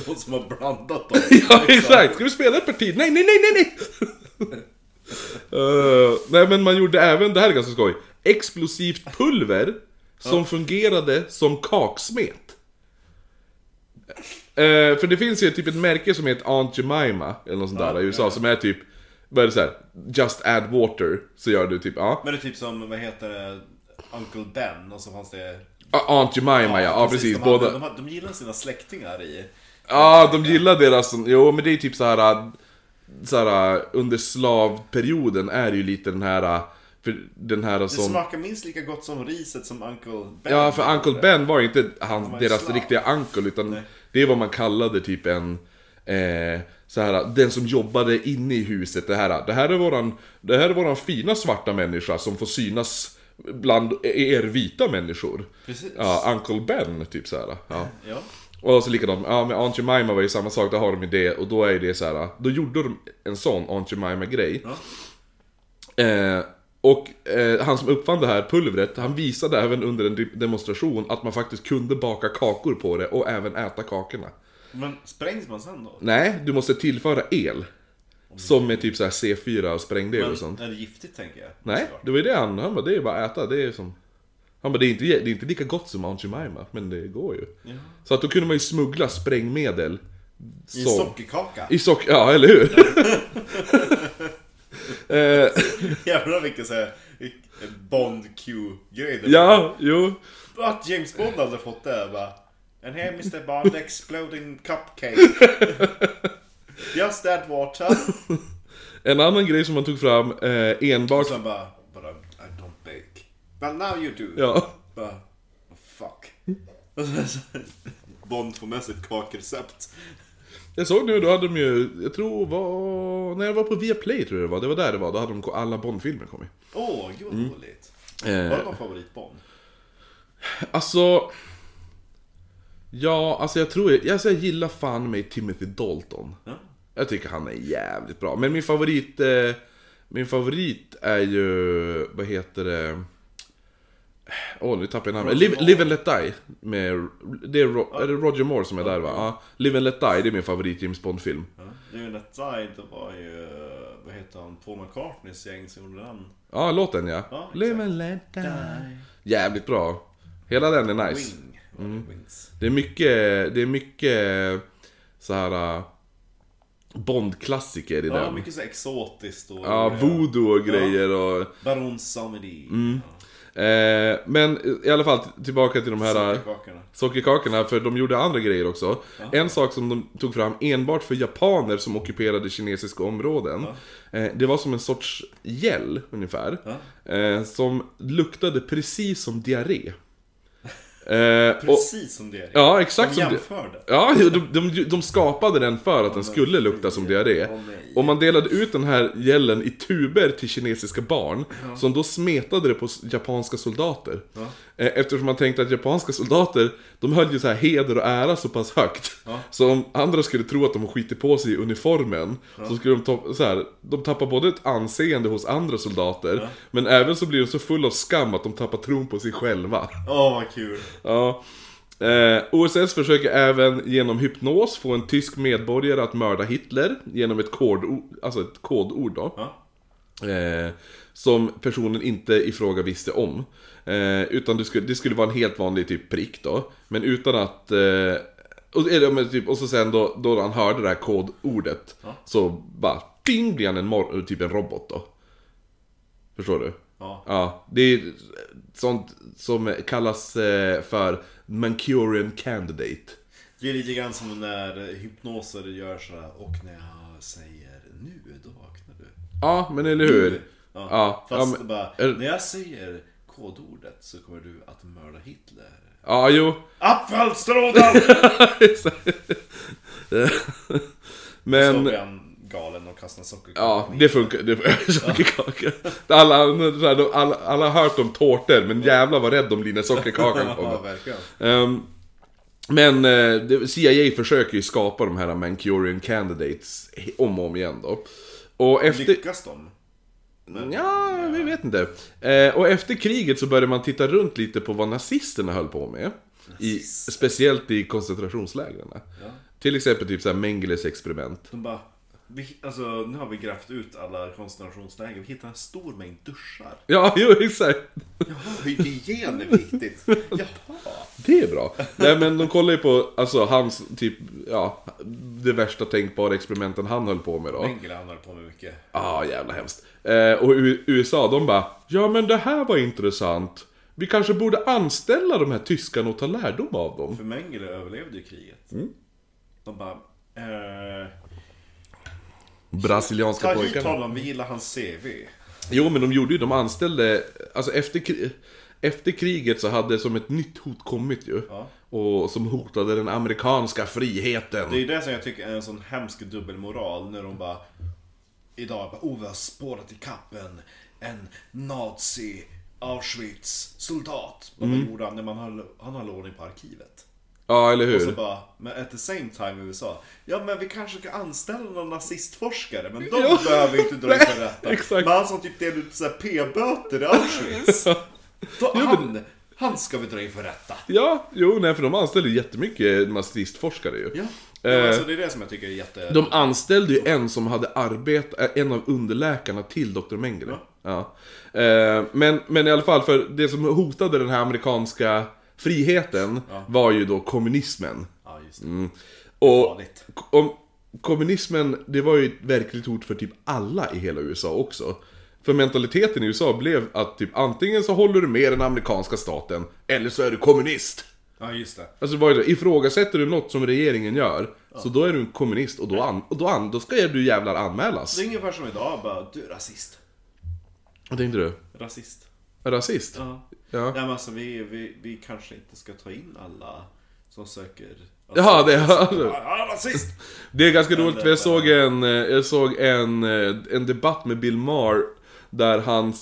någon som har blandat dem. Ja, exakt. Ska vi spela ett parti? Nej, nej, nej, nej, nej! Eh, nej, men man gjorde även, det här är ganska skoj, explosivt pulver som fungerade som kaksmet. Eh, för det finns ju typ ett märke som heter Aunt Jemima, eller något sånt där i USA, som är typ, vad är det så här, Just add water, så gör du typ, ja. Men det är typ som, vad heter det, Uncle Ben och så fanns det... Ja, Aunt Jemima ja, ja precis. De, båda... hade, de, de gillar sina släktingar i... Ja, de gillar deras, jo men det är typ så här så här, under slavperioden är det ju lite den här, för den här Det som... smakar minst lika gott som riset som Uncle Ben. Ja, för Uncle Ben var inte han, var deras slav. riktiga uncle, utan Nej. det är vad man kallade typ en... Eh, så här, den som jobbade inne i huset, det här, det här är våran, det här är våran fina svarta människa som får synas bland er vita människor. Precis. Ja, Uncle Ben, typ så här. Ja. Ja. Och så likadant, ja med Aunt Jemima var ju samma sak, där har de ju det, och då är ju det så här. då gjorde de en sån Aunt Jemima-grej. Eh, och eh, han som uppfann det här pulvret, han visade även under en de- demonstration att man faktiskt kunde baka kakor på det och även äta kakorna. Men sprängs man sen då? Nej, du måste tillföra el. Som med typ så här C4 och sprängdel Men och sånt. är det giftigt tänker jag? Nej, det var ju det han, han bara, det är bara att äta, det är som... Han bara, det är inte, det är inte lika gott som Aunt Jemima, men det går ju. Ja. Så att då kunde man ju smuggla sprängmedel. I som- sockerkaka? I sock... Ja, eller hur? eh, Jävlar vilken såhär Bond Q-grej det ja, jo. var. Att James Bond hade fått det bara And here Mr Bond exploding cupcake Just that water En annan grej som man tog fram eh, enbart... Och sen bara But I, I don't bake Well now you do Ja. Bara, oh, fuck Bond får med sig ett kakrecept Jag såg nu, då hade de ju, jag tror var... När jag var på Viaplay tror jag det var, det var där det var, då hade de alla Bond-filmer kommit. Åh, gud vad roligt Eh, Var det någon favoritbond? Alltså... Ja, alltså jag tror, jag, alltså jag gillar fan mig Timothy Dalton. Ja. Jag tycker han är jävligt bra. Men min favorit, eh, min favorit är ju, vad heter det? Åh, nu tappade jag namnet. Live. Live and Let Die. Med, det är, Ro, är det Roger Moore som är där va? Ja. Live and Let Die, det är min favorit James Bond-film. Ja. Är ju Let Die, det var ju, vad heter han, Paul McCartneys gäng som gjorde den. Ja, låten ja. Ja. Live and Let Die. Jävligt bra. Hela den är nice. Wing. var det, är mycket, det är mycket så här Bond-klassiker i Ja, den. mycket så exotiskt och... Ja, voodoo och grejer och... Baron Samedi. Mm. Eh, men i alla fall tillbaka till de här äh, Sockerkakorna. sockerkakorna, för de gjorde andra grejer också. En sak som de tog fram enbart för japaner som ockuperade kinesiska områden. Eh, det var som en sorts gel ungefär. Ja. Eh, som luktade precis som diarré. Eh, och, Precis som diarré. ja, exakt De som jämförde. Ja, de, de, de skapade den för att den skulle lukta som diarré. Nej. Och man delade ut den här gällen i tuber till kinesiska barn, som då smetade det på japanska soldater. Eh, Eftersom man tänkte att japanska soldater, de höll ju så här heder och ära så pass högt. Så om andra skulle tro att de skiter på sig i uniformen, så skulle de ta, så här, de tappar både ett anseende hos andra soldater, men även så blir de så full av skam att de tappar tron på sig själva. Åh, vad kul. Ja. Eh, OSS försöker även genom hypnos få en tysk medborgare att mörda Hitler genom ett kodord, alltså ett kodord då. Ja. Eh, som personen inte i fråga visste om. Eh, utan det skulle, det skulle vara en helt vanlig typ prick då. Men utan att... Eh, och, eller, typ, och så sen då, då han hörde det här kodordet. Så bara ding blir han en, typ en robot då. Förstår du? Ja. Ja, det är sånt som kallas eh, för Mancurian Candidate. Det är lite grann som när hypnoser gör sådär och när jag säger nu, då vaknar du. Ja, men eller hur? Ja. Ja, Fast ja, men- bara, är- när jag säger kodordet så kommer du att mörda Hitler. Ja, jo. Apfelstrudel! Så Men... galen och kastar sockerkaka. Ja, det funkar. Det sockerkaka. Alla, alla, alla, alla har hört om tårtor, men jävlar vad rädd de blir när sockerkakan Ja, kommer. verkligen. Ehm, men eh, CIA försöker ju skapa de här Mancurian Candidates om och om igen då. Och efter... Lyckas de? Ja, vi vet inte. Eh, och efter kriget så började man titta runt lite på vad nazisterna höll på med. I, speciellt i koncentrationslägren. Ja. Till exempel typ såhär Mengeles experiment. De bara, vi, alltså nu har vi grävt ut alla koncentrationsläger, vi hittar en stor mängd duschar. Ja, jo exakt. Jaha, hygien är viktigt. Jaha. Det är bra. Nej men de kollar ju på, alltså hans typ, ja, det värsta tänkbara experimenten han höll på med då. Mengele han höll på med mycket. Ja, ah, jävla hemskt. Eh, och U- USA, de bara Ja men det här var intressant. Vi kanske borde anställa de här tyskarna och ta lärdom av dem. För Mengele överlevde ju kriget. Mm. De bara, eh, Brasilianska ta hit pojkarna. honom, vi gillar hans CV. Jo men de gjorde ju, de anställde, alltså efter, efter kriget så hade som ett nytt hot kommit ju. Ja. Och som hotade den amerikanska friheten. Det är det som jag tycker är en sån hemsk dubbelmoral när de bara Idag bara, oh vi har spårat ikapp en, en nazi Auschwitz soldat. Vad Mm. gjorde han? Man höll, han höll ordning på arkivet. Ja, eller Och så hur? bara, men at the same time i USA. Ja men vi kanske ska anställa någon nazistforskare men de Ja. behöver inte dra inför rätta. exakt. Men han som typ delade ut p-böter i Auschwitz. Då, han, han ska vi dra inför rätta. Ja, jo, nej för de anställde jättemycket nazistforskare ju. Ja. ja alltså, det är det som jag tycker är jätte... De anställde ju en som hade arbetat, en av underläkarna till Dr. Mengele. Ja. Eh, Men, men i alla fall, för det som hotade den här amerikanska friheten var ju då kommunismen. Ja, just det. Mm. Och Farligt. om, kommunismen, det var ju ett verkligt hot för typ alla i hela USA också. För mentaliteten i USA blev att typ antingen så håller du med den amerikanska staten, eller så är du kommunist. Ja, just det. Alltså vad är det? Ifrågasätter du något som regeringen gör, så då är du en kommunist och då, an, och då, an, då ska du jävlar anmälas. Det är ungefär som idag, bara du är rasist. Vad tänkte du? Rasist. Rasist? Ja. Ja. Nej men alltså vi, vi, vi kanske inte ska ta in alla som söker... Jaha, det- Ja, rasist! Det är ganska roligt för jag såg en, eh, jag såg en, eh, en debatt med Bill Maher Där han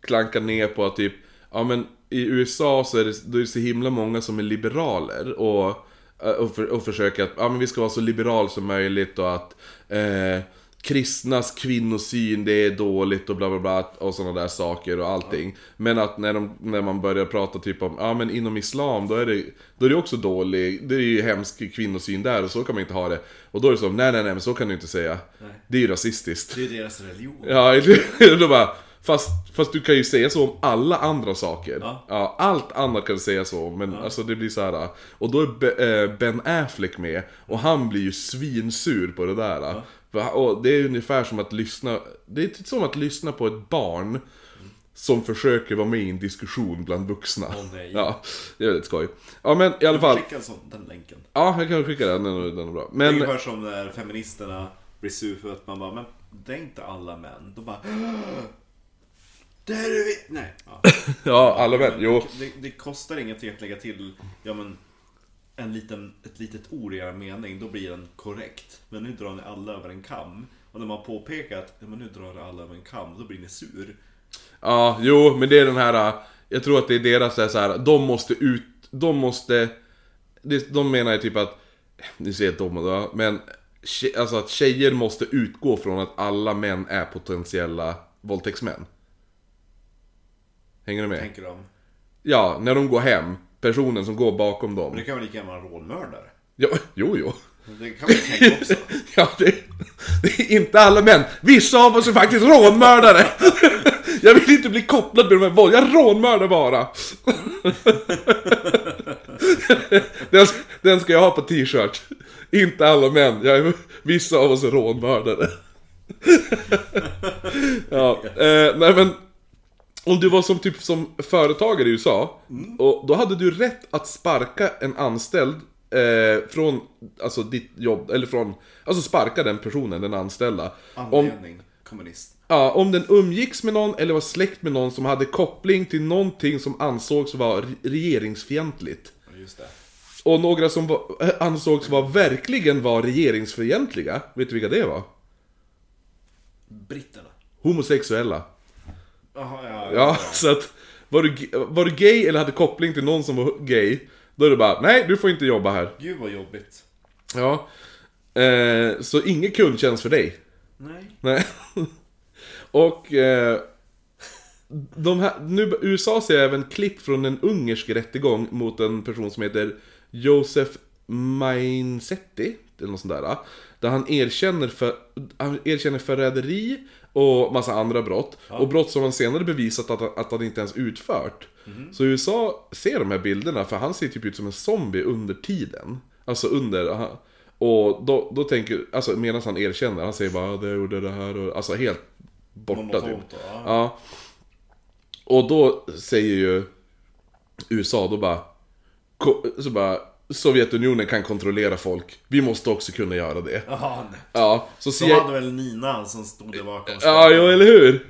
klankar ner på att typ Ja men i USA så är det, då är det så himla många som är liberaler och, eh, och, för, och försöker att ja, men vi ska vara så liberal som möjligt och att eh, Kristnas kvinnosyn det är dåligt och bla bla bla och sådana där saker och allting Men att när, de, när man börjar prata typ om, ja men inom Islam då är det, då är det också dålig, det är ju hemsk kvinnosyn där och så kan man inte ha det Och då är det så, nej nej nej men så kan du inte säga Det är ju rasistiskt Det är deras religion. Ja, då bara, fast, fast du kan ju säga så om alla andra saker. Ja. allt annat kan du säga så, men alltså det blir så här. Och då är eh, Ben Affleck med, och han blir ju svinsur på det där. För, och det är ungefär som att lyssna, det är som att lyssna på ett barn som försöker vara med i en diskussion bland vuxna. Åh, nej. Ja, det är väldigt skoj. Ja men i alla fall, Skicka den länken. ja jag kan skicka den, den den är bra. Det är Men, ungefär som när feministerna blir sur för att man bara, men det är inte alla män. De bara, det är vi... Nej. Ja. Ja, alla män. Men Jo. Det, det kostar ingenting att lägga till, ja men en liten, ett litet ord i er mening, då blir den korrekt. Men nu drar ni alla över en kam. Och när man påpekar att ja, men nu drar alla över en kam, då blir ni sur. Ja, jo, men det är den här... äh, Jag tror att det är deras så här, de måste ut... De måste... De menar ju typ att... Ni ser helt dumma då, men... Alltså att tjejer måste utgå från att alla män är potentiella våldtäktsmän. Hänger du med? Tänker de. Ja, när de går hem. Personen som går bakom dem. Men det kan väl lika gärna vara en rånmördare? Ja, jo, jo. Det kan man tänka också. Ja, det, det är inte alla män. Vissa av oss är faktiskt rånmördare. Jag vill inte bli kopplad med de här våld. Jag rånmördar bara. Den, den ska jag ha på t-shirt. Inte alla män. Jag är, vissa av oss är rånmördare. Ja, eh, nej men. Om du var som typ som företagare i USA. Och då hade du rätt att sparka en anställd eh, från alltså ditt jobb, eller från, alltså sparka den personen, den anställda. Om, Anledning, kommunist. ja, om den umgicks med någon eller var släkt med någon som hade koppling till någonting som ansågs vara re- regeringsfientligt. Just det. Och några som var, eh, ansågs vara verkligen var regeringsfientliga, vet du vilka det var? Britterna. Homosexuella. Jaha, ja, Ja, så att var du, var du gay eller hade koppling till någon som var gay, då är det bara nej, du får inte jobba här. Gud vad jobbigt. Ja. Eh, så ingen kundtjänst för dig. Nej. Nej. Och eh, de här, nu, USA ser även klipp från en ungersk rättegång mot en person som heter Josef Mainsetti, eller något sånt där. Där han erkänner, för, han erkänner förräderi och massa andra brott. Och brott som han senare bevisat att, att han inte ens utfört. Så USA ser de här bilderna, för han ser typ ut som en zombie under tiden. Alltså under... Och då, då tänker, alltså medan han erkänner, han säger bara "Ah, det gjorde det här och, alltså helt borta typ. Då, ja. Ja. Och då säger ju USA då bara, så bara Sovjetunionen kan kontrollera folk, vi måste också kunna göra det. Nej. Ja, så De CIA... hade väl Nina som stod där bakom. Ja, jo, eller hur?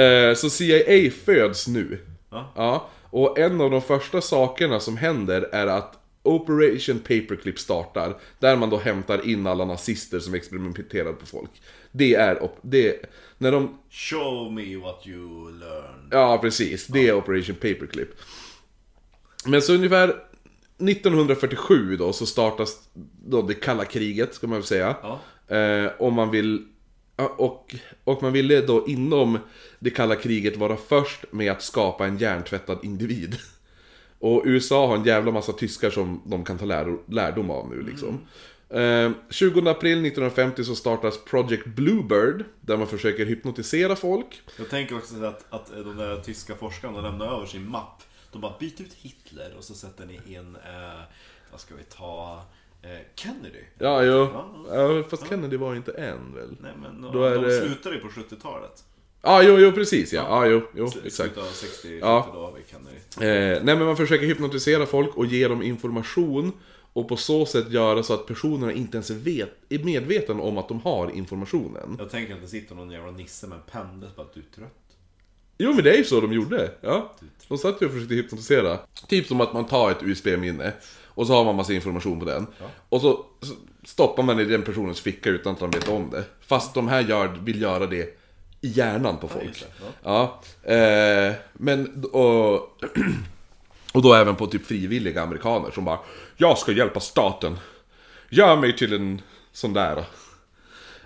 Eh, så CIA föds nu. Ja. Ja, och en av de första sakerna som händer är att Operation Paperclip startar, där man då hämtar in alla nazister som experimenterar på folk. Det är, det, när de Show me what you learn. Ja, precis. Det är Operation Paperclip. Men så ungefär 1947 då så startas då det kalla kriget, ska man väl säga. Ja. Eh, och man vill... Och, och man ville då inom det kalla kriget vara först med att skapa en hjärntvättad individ. Och USA har en jävla massa tyskar som de kan ta lär, lärdom av nu liksom. Eh, 20 april 1950 så startas Project Bluebird, där man försöker hypnotisera folk. Jag tänker också att, att de där tyska forskarna lämnar över sin mapp. De bara byter ut Hitler och så sätter ni in, eh, vad ska vi ta, eh, Kennedy. Ja, jo. Ja. Fast Kennedy var ju inte än väl? Nej men Då de, är de det- ju på 70-talet. Ja, jo, jo, precis ja. Ja, jo, jo, Sl- exakt. Slutet av 60 Ja. då har vi Kennedy. Eh, nej, men man försöker hypnotisera folk och ge dem information och på så sätt göra så att personerna inte ens vet, är medvetna om att de har informationen. Jag tänker att det sitter någon jävla nisse med en pendel på att du är trött. Jo, men det är ju så de gjorde. Ja. De satt ju och försökte hypnotisera. Typ som att man tar ett USB-minne och så har man massa information på den. Och så stoppar man i den personens ficka utan att de vet om det. Fast de här gör, vill göra det i hjärnan på folk. det, Ja. Eh, men, och, och då även på typ frivilliga amerikaner som bara Jag ska hjälpa staten. Gör mig till en sån där.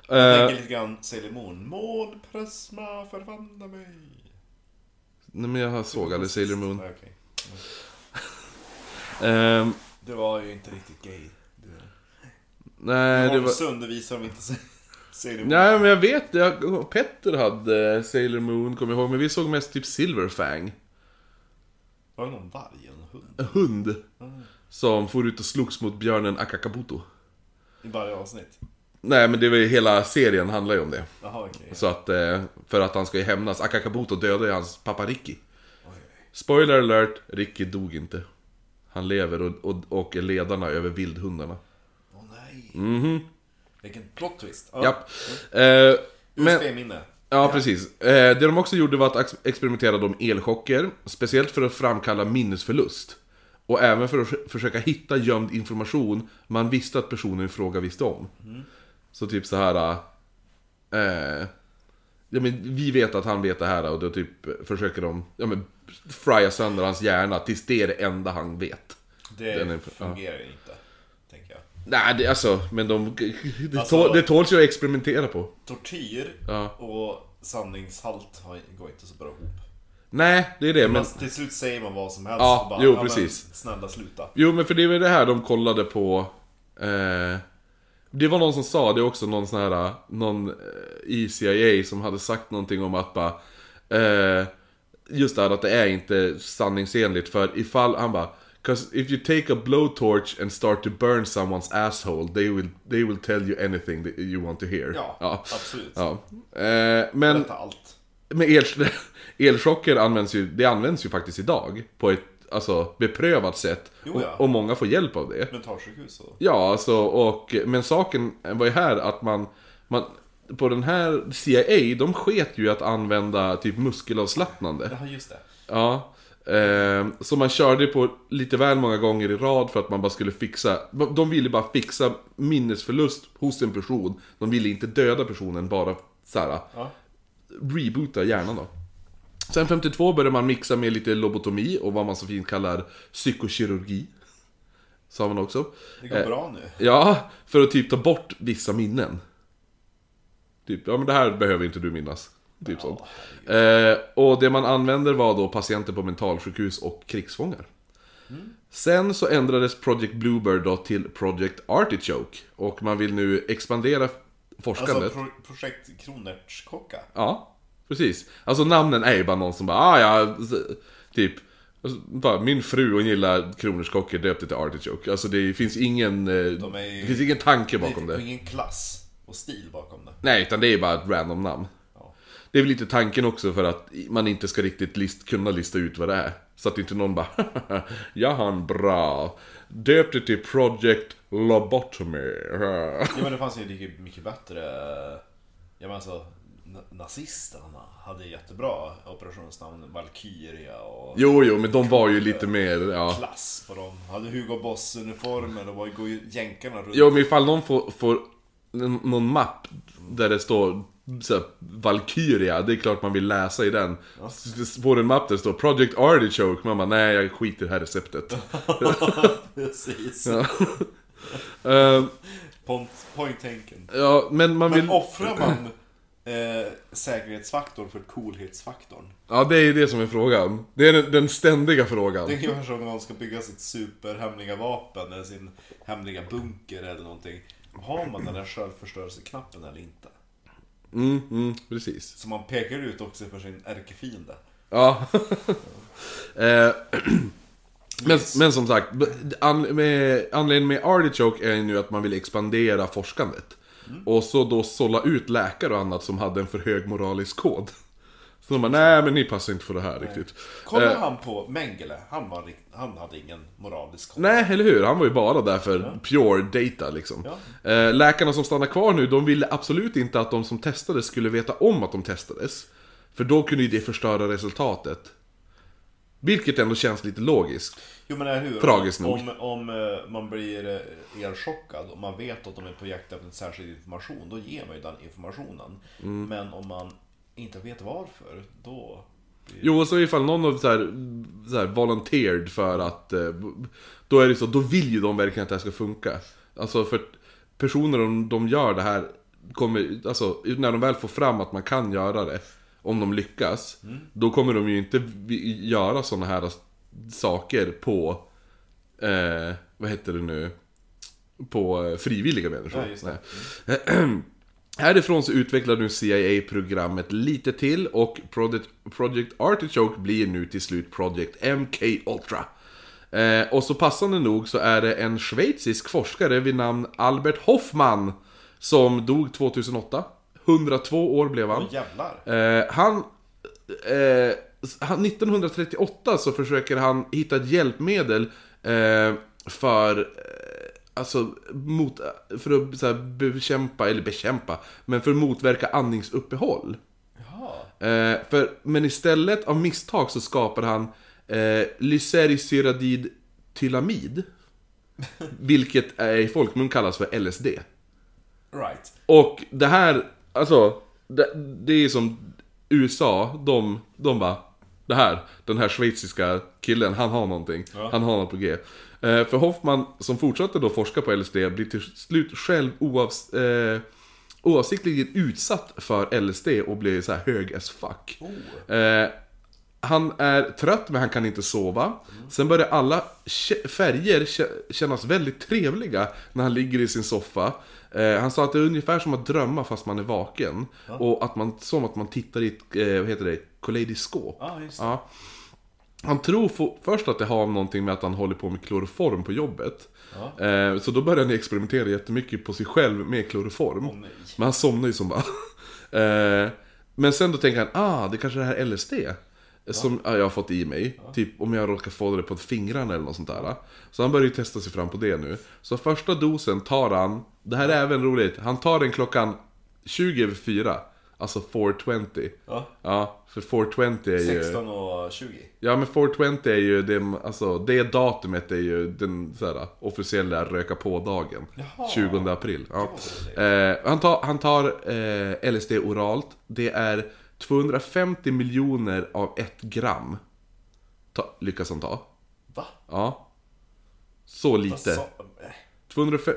Jag Eh, tänker lite grann Sailor Moon. Mål, prisma, förvandla mig. Nej men jag såg aldrig Sailor Moon. Nej, okej. Ehm, Det var ju inte riktigt gay. Du, nej, det var... Undervisar de inte Sailor Moon. Nej men jag vet, jag, Petter hade Sailor Moon, kommer jag ihåg, men vi såg mest typ Silverfang. Var det någon varg? En hund? En hund. Som for ut och slogs mot björnen Akakabuto. I varje avsnitt? Nej men det var ju hela serien handlar ju om det. Jaha okej. Så att, eh, för att han ska ju hämnas. Akakabuto dödade ju hans pappa Ricky. Oj. Spoiler alert, Ricky dog inte. Han lever och, och, och är ledarna över vildhundarna. Åh nej. Mhm. Vilken plot twist. Japp. Eh, men, USB-minne. Ja, precis. Eh, det de också gjorde var att ex- experimentera med elchocker, speciellt för att framkalla minnesförlust. Och även för att förs- försöka hitta gömd information man visste att personen i fråga visste om. Så typ så här. Eh, ja, men vi vet att han vet det här och då typ försöker de ja, men, frya sönder hans hjärna tills det är det enda han vet. Det är- fungerar ju inte, tänker jag. Nej, det, alltså, men de... Det, Alltså- tål, det tåls ju att experimentera på. Tortyr Ja. och sanningshalt går inte så bra ihop. Nej, det är det. Men, Men till slut säger man vad som helst Ja, bara, jo, men precis. snälla sluta. Jo men för det var det här de kollade på eh, Det var någon som sa det också, någon sån här Någon eh, i CIA som hade sagt någonting om att bara eh, Just det här att det är inte sanningsenligt för ifall han bara Cause if you take a blowtorch and start to burn someone's asshole They will, they will tell you anything that you want to hear Ja, ja. absolut. ja. Eh, men Berätta allt. men el, elchocker används ju, det används ju faktiskt idag på ett alltså, beprövat sätt. Jo, och, ja. och många får hjälp av det. Mentalsjukhus och... Ja, alltså, och, men saken var ju här att man, man på den här CIA, de sket ju att använda typ muskelavslappnande. Ja, just det. Ja. Eh, så man körde på lite väl många gånger i rad för att man bara skulle fixa De ville bara fixa minnesförlust hos en person De ville inte döda personen, bara såhär Ja. reboota hjärnan då. Sen 52 började man mixa med lite lobotomi och vad man så fint kallar psykokirurgi. Sa man också. Det går Eh, bra nu. Ja, för att typ ta bort vissa minnen. Typ, ja men det här behöver inte du minnas. Typ sånt. Eh, och det man använder var då patienter på mentalsjukhus och krigsfångar. Sen så ändrades Project Bluebird då till Project Artichoke. Och man vill nu expandera forskandet. Alltså pro projekt Kronärtskocka. Ja, precis. Alltså namnen är ju bara någon som bara, ah ja, typ. alltså, Bara, min fru hon gillar kronärtskockor döpte till artichoke. Alltså det finns ingen, eh, De ju- det finns ingen tanke Det bakom är det. ingen klass och stil bakom det. Nej, utan det är bara ett random namn. Ja. Det är väl lite tanken också för att man inte ska riktigt list, kunna lista ut vad det är. Så att inte någon bara Jag har en bra. Döpte till Project Lobotomy. Ja men det fanns ju mycket bättre... Ja men alltså, nazisterna hade jättebra operationsnamn. Valkyria och Jo, jo, men de var ju lite mer, ja. klass på dem. Hade Hugo Boss-uniformer och var går ju jänkarna runt. Jo, men ifall någon får, får någon mapp där det står så Valkyria, det är klart man vill läsa i den. Får en mapp där det står Project Artichoke, man bara nej jag skiter i det här receptet. Precis. Ja. Eh, Point, point ja, men man vill... Men offrar man eh, säkerhetsfaktorn för coolhetsfaktorn? Ja, det är det som är frågan. Det är den, den ständiga frågan. Det är ungefär som om någon ska bygga sitt superhemliga vapen eller sin hemliga bunker eller någonting. Har man den där självförstörelseknappen eller inte? Mm, mm, precis. Så man pekar ut också för sin ärkefiende. Ja. Eh, men, men som sagt, an, med, anledningen med Artichoke är ju nu att man vill expandera forskandet. Och så då sålla ut läkare och annat som hade en för hög moralisk kod. Så de bara, nej men ni passar inte för det här riktigt. Kolla Eh, han på Mengele, han, var, han hade ingen moralisk koll. Nej, eller hur? Han var ju bara där för pure data liksom. Eh, läkarna som stannar kvar nu, de ville absolut inte att de som testades skulle veta om att de testades. För då kunde ju det förstöra resultatet. Vilket ändå känns lite logiskt. Jo men eller hur? Tragiskt om, nog. om, om eh, man blir eh, elchockad och man vet att de är på jakt efter en särskild information, då ger man ju den informationen. Mm. Men om man inte vet varför, då... Blir... Jo, och så ifall någon har så här, så här volunteered för att... eh, Då är det så, då vill ju de verkligen att det här ska funka. Alltså för personer om de gör det här kommer, alltså när de väl får fram att man kan göra det, om de lyckas, då kommer de ju inte göra sådana här saker på, eh, vad heter det nu, på frivilliga människor. Ja. Nej. Härifrån så utvecklar nu CIA programmet lite till och Project, Project Artichoke blir nu till slut Project MK Ultra. Eh, och så passande nog så är det en schweizisk forskare vid namn Albert Hoffman som dog 2008. 102 år blev han. Jävlar! Eh, han, eh, han... 1938 så försöker han hitta ett hjälpmedel eh, för... Eh, alltså, mot, för att här, bekämpa, eller bekämpa, men för att motverka andningsuppehåll. Eh, för, men istället av misstag så skapar han eh, lysergsyradid tylamid. vilket är, i folkmun kallas för LSD. Right. Och det här, alltså, det, det är som USA, de, de bara Det här, den här schweiziska killen, han har någonting. Han har något på G. Eh, för Hoffman, som fortsatte då forska på LSD, blir till slut själv oavs, eh, oavsiktligen utsatt för LSD och blir så här hög as fuck. Eh, han är trött men han kan inte sova. Sen börjar alla färger kä- kännas väldigt trevliga när han ligger i sin soffa. Eh, han sa att det är ungefär som att drömma fast man är vaken. Och att man, som att man tittar i ett, eh, vad heter det, koleidoskop. Ja, just det. Ja. Han tror få- först att det har någonting med att han håller på med kloroform på jobbet. Eh, så då börjar han experimentera jättemycket på sig själv med kloroform. Nej. Men han somnar ju som bara. eh, men sen då tänker han, ah, det kanske är det här LSD. Som ja, jag har fått i mig. Typ om jag råkar få det på fingrarna eller något sånt där. Så han börjar ju testa sig fram på det nu. Så första dosen tar han, det här är även roligt, han tar den klockan 20 över 4. Alltså 420. Ja. Ja, för 420 är ju... 16 och 20. Ja men 420 är ju det, alltså det datumet är ju den så här, officiella röka på-dagen. Jaha. 20 april. Ja. Eh, han tar, han tar eh, LSD oralt. Det är 250 miljoner av ett gram. Ta, lyckas han ta. Va? Ja. Så lite. Så, eh, 205,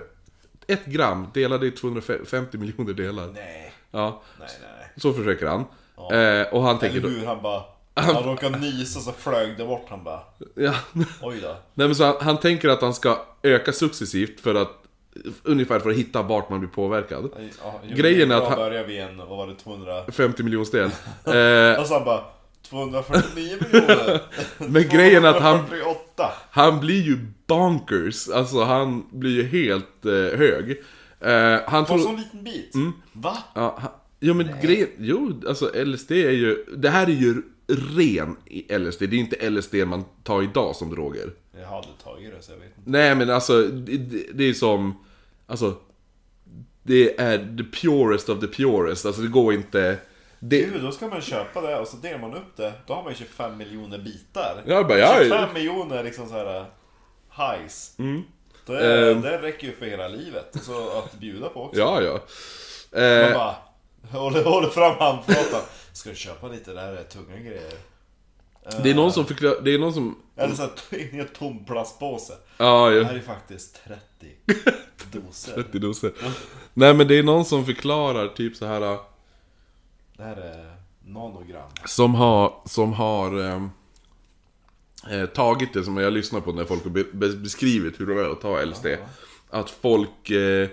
ett gram delade i 250 miljoner delar. nej, Ja, nej, nej. så försöker han. Eh, och han tänker då... hur? Han bara... Han råkade nysa så flög det bort. Han bara... Ja. Oj då. Nej men så han, han tänker att han ska öka successivt för att Ungefär för att hitta vart man blir påverkad. Ja, Grejen är att han- börjar vi en, vad var det, 200... 50 miljonsdel. Eh, Och han bara... 249 miljoner! Men grejen är att han- 248! han blir ju bonkers. Alltså han blir ju helt eh, hög. Eh, han På en sån liten bit? Mm. Va? Ja, han, jo men grejen... Jo, alltså LSD är ju... Det här är ju ren LSD. Det är inte LSD man tar idag som droger. Jag har aldrig tagit det så jag vet inte. Nej men alltså, det, det- är som... Alltså... Det är the purest of the purest. Alltså det går inte... Det, Gud, då ska man köpa det och så delar man upp det. Då har man ju 25 miljoner bitar. Jag bara, ja, 25 miljoner liksom så här highs. Det, Ehm. det räcker ju för hela livet. Så att bjuda på också. ja, ja. Man Eh, bara håller, håller fram handflatan. Ska du köpa lite? Det här är tunga grejer. Det är någon som förklarar... Det är någon som... Eller såhär, en tom plastpåse. Ja, Det ja. här är faktiskt 30 doser. 30 doser. Nej men det är någon som förklarar typ så här Det här är nanogram. Som har, som har ehm, eh, tagit det som jag lyssnar på när folk har be- be- beskrivit hur det är att ta LSD. Att folk, eh,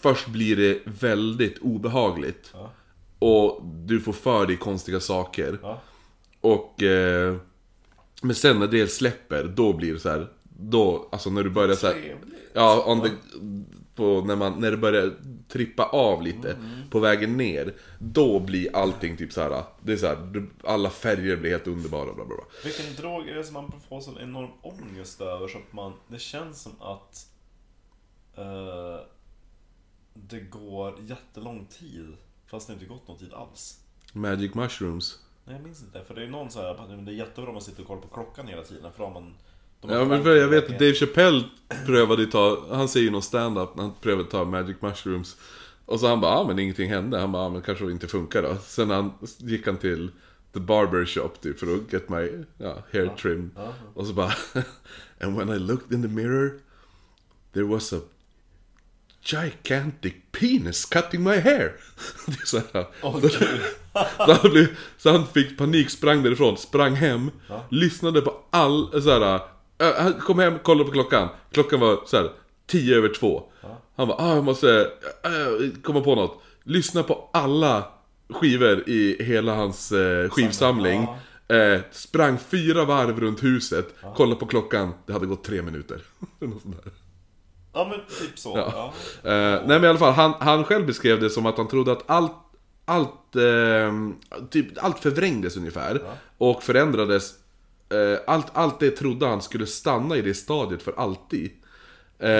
först blir det väldigt obehagligt. Ja. Och du får för dig konstiga saker. Ja. Och, eh, men sen när det släpper, då blir det så här. Då, alltså när du börjar så här. Ja, on the, på, när, man, när det börjar trippa av lite Mm. på vägen ner. Då blir allting typ så här. Det är så här, alla färger blir helt underbara. Bla, bla, bla. Vilken drog är det som man får sån enorm ångest över så att man... Det känns som att... eh, det går jättelång tid. Fast det inte gått någon tid alls. Magic mushrooms. Nej, jag minns inte. För det är någon så här, men det är jättebra om man sitter och kollar på klockan hela tiden. För då har man... de har Ja men för jag vet att Dave Chappelle prövade ju ta, han säger ju någon stand-up när han prövade ta magic mushrooms. Och så han bara, ah, men ingenting hände. Han bara, ah, men kanske inte funkar då. Sen han, gick han till the barber shop typ för att get my ja, hair trimmed. Och så bara, and when I looked in the mirror there was a gigantic penis cutting my hair. Det är så här. Gud. Så han, blev, så han fick panik, sprang därifrån, sprang hem, lyssnade på all, så här, äh, han kom hem, kollade på klockan. Klockan var så här, tio över två. Han bara, ah, jag måste äh, komma på något. Lyssna på alla skivor i hela hans eh, skivsamling. Eh, sprang fyra varv runt huset, kollade på klockan, det hade gått tre minuter. Ja men typ så. Ja. Eh, nej men i alla fall, han, han själv beskrev det som att han trodde att allt, allt, eh, typ, allt förvrängdes ungefär. Och förändrades. Eh, allt, allt det trodde han skulle stanna i det stadiet för alltid. Eh,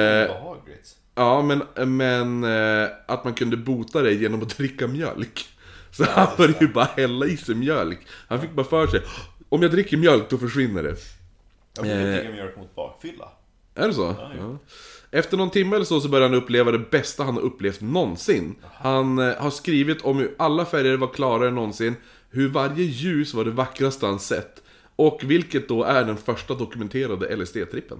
ja, men, men eh, att man kunde bota det genom att dricka mjölk. Så han började ju bara hälla i sig mjölk. Han fick bara för sig, om jag dricker mjölk då försvinner det. Jag vill Eh. dricka mjölk mot bakfylla. Är det så? Ja. Efter någon timme eller så, så började han uppleva det bästa han har upplevt någonsin. Han eh, har skrivit om hur alla färger var klarare än någonsin, hur varje ljus var det vackraste han sett. Och vilket då är den första dokumenterade LSD-trippen.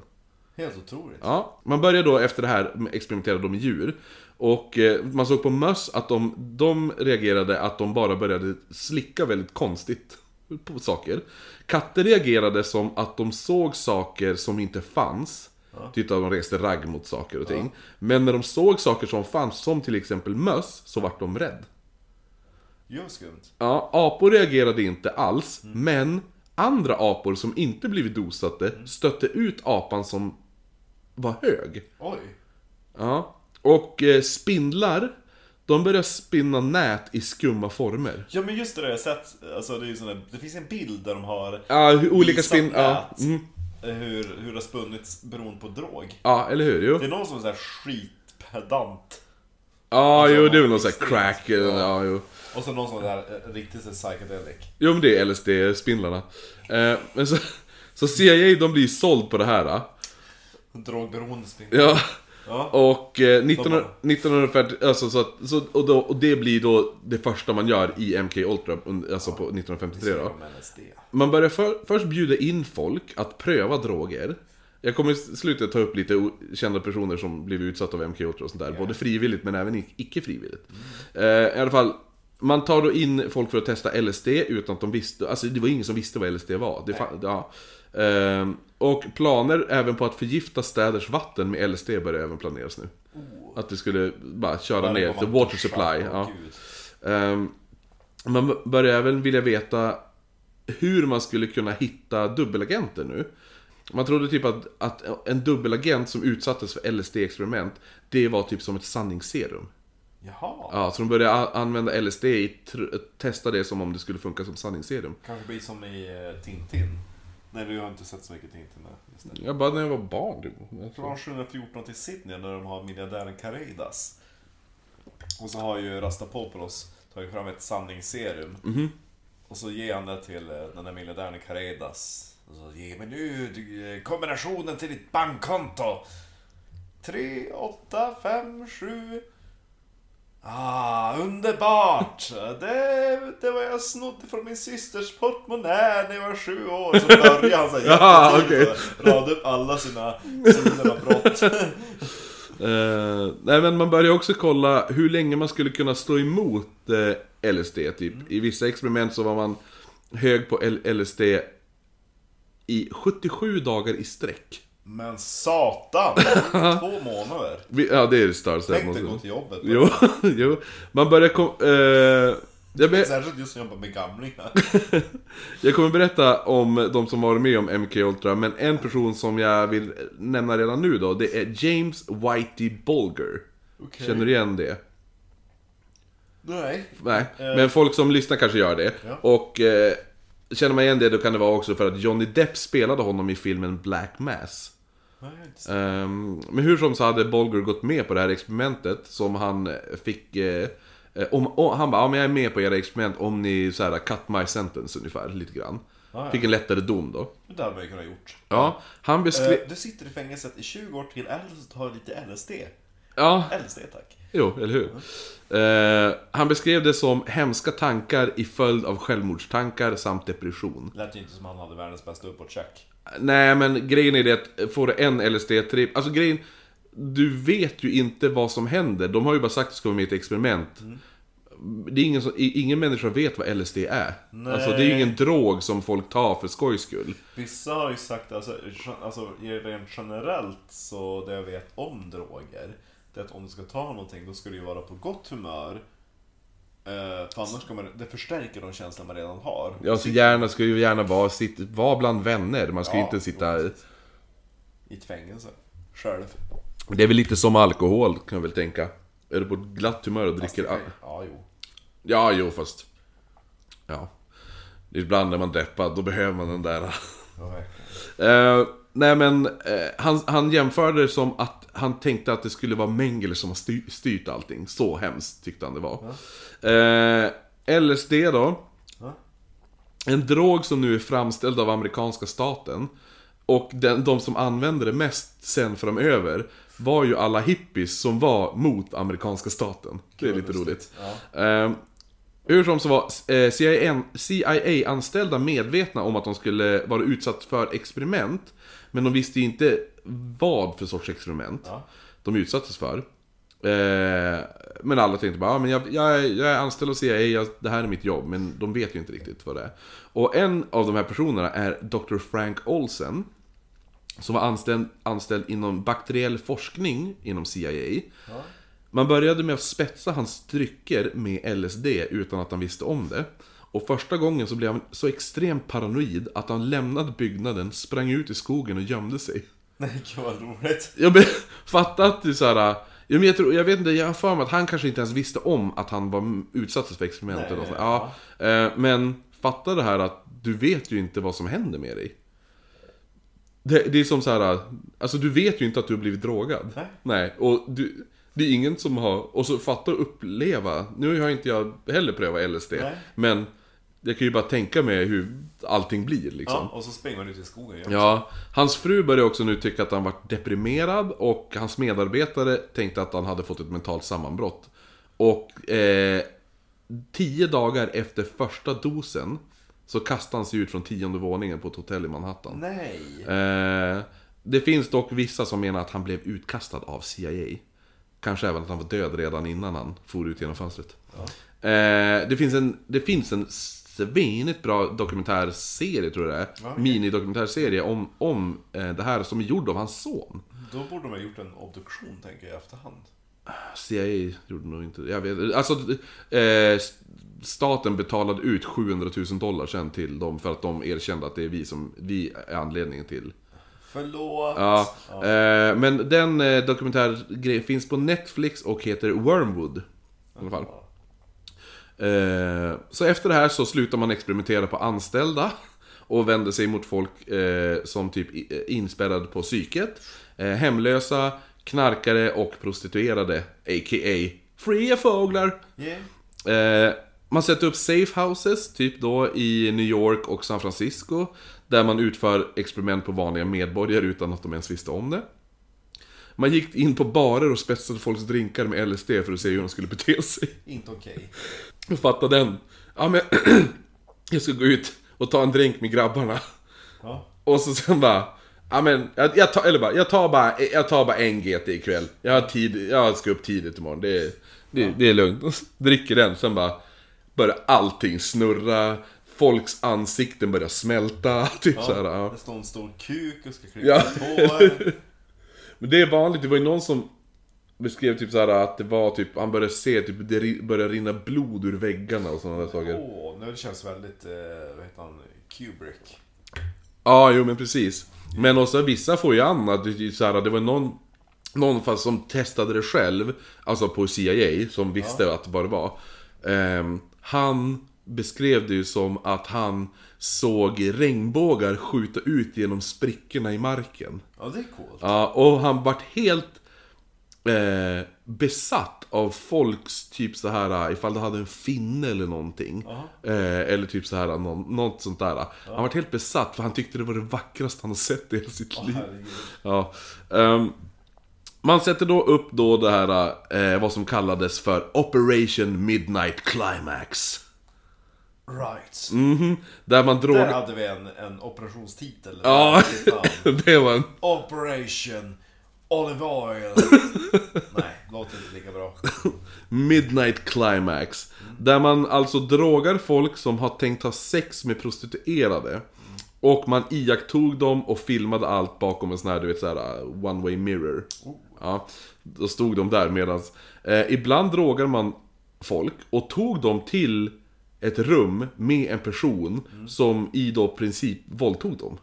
Helt otroligt. Ja, man började då efter det här experimentera då med djur. Och eh, man såg på möss att de, de reagerade att de bara började slicka väldigt konstigt på saker. Katter reagerade som att de såg saker som inte fanns. Typ att de reste ragg mot saker och ting. Men när de såg saker som fanns, som till exempel möss, så vart de rädd. Jo, skumt. Ja, apor reagerade inte alls, men andra apor som inte blivit dosade stötte ut apan som var hög. Oj. Ja. Och eh, spindlar, de börjar spinna nät i skumma former. Ja men just det, där jag har sett, alltså det är där, det finns en bild där de har Ja, hur olika spinn... Ja, mm, hur, hur det har spunnits beroende på drog. ja, eller hur? Jo. Det är någon som är såhär skitpedant. Ja, Alltså, jo, det är väl någon sån här crack. eller- Ja, jo. Och så någon som är där eh, riktigt så psychedelic. Jo, men det är LSD-spindlarna. Eh, men så, så CIA, de blir såld på det här. Drogberoende spindlar. Ja. Ja. Och eh, 19, bara- 1940, alltså så, att, så och, då, och det blir då det första man gör i MK Ultra, alltså på 1953 då. Man börjar för, först bjuda in folk att pröva droger. Jag kommer i slutet ta upp lite kända personer som blivit utsatta av MK Ultra och sånt där. Både frivilligt men även icke frivilligt. Eh, I alla fall, man tar då in folk för att testa LSD utan att de visste, alltså det var ingen som visste vad LSD var. Det ja. Ehm, och planer även på att förgifta städers vatten med LSD börjar även planeras nu. Att det skulle bara köra ner till water supply. Ja. Ehm, man börjar även vilja veta hur man skulle kunna hitta dubbelagenter nu. Man trodde typ att, att en dubbelagent som utsattes för LSD-experiment, det var typ som ett sanningsserum. Jaha. Ja, så de började använda LSD i testa det som om det skulle funka som sanningsserum. Kanske blir som i eh, Tintin. Nej, du har inte sett så mycket Tintin där. Jag bara när jag var barn. typ. Från 714 till Sydney när de har miljardären Kareidas. Och så har ju Rastapopoulos tagit fram ett sanningsserum. Mhm. Och så ger han det till eh, den där miljardären Kareidas. Och så ge mig nu du, eh, kombinationen till ditt bankkonto. 3, 8, 5, 7. Ah, underbart! Det, det var jag snodde från min systers portmonnä när jag var sju år. Så börjar han så här Ja, och rada upp alla sina av brott. Eh, nej men man börjar också kolla hur länge man skulle kunna stå emot eh, LSD typ. I vissa experiment så var man hög på L- LSD i 77 dagar i sträck. Men satan! Två månader. Vi- Ja det är det största. Tänk dig måste- gå till jobbet. Jo, jo. Man börjar kom, eh, jag, be, Särskilt just jobba med gamlingar. jag kommer berätta om de som varit med om MK Ultra, men en person som jag vill nämna redan nu då, det är James Whitey Bulger. Okej. Känner du igen det? Nej. Nej, men folk som lyssnar kanske gör det. Ja. Och eh, känner man igen det då kan det vara också för att Johnny Depp spelade honom i filmen Black Mass. Ehm, men hur som så hade Bolger gått med på det här experimentet som han eh, fick... Eh, eh, om, om, han bara, ja men jag är med på era experiment om ni så här, cut my sentence ungefär, lite grann. ja. Fick en lättare dom då. Det hade man ju kunnat gjort. Ja, han beskrev... Eh, Du sitter i fängelset i 20 år till eller så tar du lite LSD. Ja, LSD tack. jo, eller hur? Eh, han beskrev det som hemska tankar i följd av självmordstankar samt depression. Lät ju inte som han hade världens bästa uppåtcheck. Nej men grejen är det att får du en LSD-tripp, alltså grejen, du vet ju inte vad som händer. De har ju bara sagt att det ska vara med i ett experiment. Det är ingen, som, ingen människa vet vad LSD är. Alltså det är ju ingen drog som folk tar för skojs skull. Vissa har ju sagt, alltså, alltså rent generellt så det jag vet om droger, det är att om du ska ta någonting då ska du ju vara på gott humör. Eh, för annars man, det förstärker de känslor man redan har. Ja, så gärna ska ju gärna vara, sitt, vara bland vänner. Man ska ju Ja, inte sitta... I ett fängelse. Själv. Det är väl lite som alkohol kan jag väl tänka. Är du på ett glatt humör och dricker... al- Ja, jo. Ja, jo fast... Ja. Ibland när man deppar, då behöver man den där... Ja, nej men, eh, han, han jämförde det som att han tänkte att det skulle vara Mengele som har styr, styrt allting. Så hemskt tyckte han det var. Eh, LSD då. En drog som nu är framställd av amerikanska staten. Och den, de som använde det mest sen framöver var ju alla hippies som var mot amerikanska staten. Det är lite roligt. Ja. Ehm, hur som så var eh, CIA CIA-anställda medvetna om att de skulle vara utsatt för experiment. Men de visste ju inte vad för sorts experiment Ja. de utsattes för. Eh, men alla tänkte bara, ah, men jag, jag, är- jag är anställd hos CIA, jag, det här är mitt jobb. Men de vet ju inte riktigt vad det är. Och en av de här personerna är Dr. Frank Olsen. Som var anställd, anställd inom bakteriell forskning inom CIA. Ja. Man började med att spetsa hans drycker med LSD utan att han visste om det. Och första gången så blev han så extremt paranoid att han lämnade byggnaden, sprang ut i skogen och gömde sig. Nej, gud vad roligt. Jag men, fatta att det är såhär... Ja, men jag, tror, jag vet inte, jag har för mig att han kanske inte ens visste om att han var utsatt för experiment Nej, något sånt. nej, ja. eh, Men fatta det här att du vet ju inte vad som händer med dig. Det, det är som så här, alltså du vet ju inte att du har blivit drogad. Nej. Nej, och du, det är ingen som har, och så fatta att uppleva, nu har inte jag heller prövat LSD, Nej. men jag kan ju bara tänka mig hur allting blir liksom. Ja, och så springer man ut i skogen igen. Ja, hans fru började också nu tycka att han var deprimerad och hans medarbetare tänkte att han hade fått ett mentalt sammanbrott. Och eh, tio dagar efter första dosen så kastade han sig ut från tionde våningen på ett hotell i Manhattan. Nej. Eh, det finns dock vissa som menar att han blev utkastad av CIA. Kanske även att han var död redan innan han for ut genom fönstret. Eh, det, finns en, det finns en svinigt bra dokumentärserie tror jag det är. Okej. Minidokumentärserie om, om eh, det här som är gjord av hans son. Då borde de ha gjort en obduktion, tänker jag, i efterhand. CIA gjorde nog inte Jag vet Alltså, eh, staten betalade ut 700 000 dollar sen till dem för att de erkände att det är vi som, vi är anledningen till Förlåt. Ja, eh, men den eh, dokumentärgrejen finns på Netflix och heter Wormwood. I alla fall. Eh, så efter det här så slutar man experimentera på anställda. Och vänder sig mot folk eh, som typ eh, inspärrade på psyket. Eh, hemlösa, knarkare och prostituerade. A.k.a. fria fåglar. Yeah. Eh, man sätter upp safe houses, typ då i New York och San Francisco. Där man utför experiment på vanliga medborgare utan att de ens visste om det. Man gick in på barer och spetsade folks drinkar med LSD för att se hur de skulle bete sig. Inte okej. Och fatta den. Ja men, jag ska gå ut och ta en drink med grabbarna. Ja. Och så sen bara, ja men, jag, jag, tar, eller bara, jag, tar bara, jag tar bara en GT ikväll. Jag har tid, jag ska upp tidigt imorgon, det, är- det, det är lugnt. Dricker den, sen bara börjar allting snurra, folks ansikten börjar smälta, typ så här, ja. Det står en stor kuk och ska klippa Ja. ett hår. Men det är vanligt, det var ju någon som beskrev typ så här att det var typ, han började se typ, det började rinna blod ur väggarna och sådana där saker. Åh, nu det känns väldigt, eh, vad heter han, Kubrick. Ja, jo men precis. Men också vissa får ju annat, det, så här, det var någon, någon fast som testade det själv, alltså på CIA, som visste att vad det var. Ehm, han beskrev det ju som att han såg regnbågar skjuta ut genom sprickorna i marken. Ja, det är coolt. Ja, och han vart helt eh, besatt av folks typ så här ifall de hade en finne eller någonting. Eh, eller typ så här någon, något sånt där. Han vart helt besatt för han tyckte det var det vackraste han har sett i hela sitt liv. Herregud. Ja. ehm, man sätter då upp då det här, eh, vad som kallades för Operation Midnight Climax. Right. Mhm, där man Där drogar... hade vi en, en operationstitel. Ja, det var en... Operation Olive Oil. Nej, låter inte lika bra. Midnight Climax. Där man alltså drogar folk som har tänkt ha sex med prostituerade. Och man iakttog dem och filmade allt bakom en sån här, du vet såhär, uh, one way mirror. Ja, då stod de där medans... Eh, ibland drogar man folk och tog dem till ett rum med en person som i då princip våldtog dem.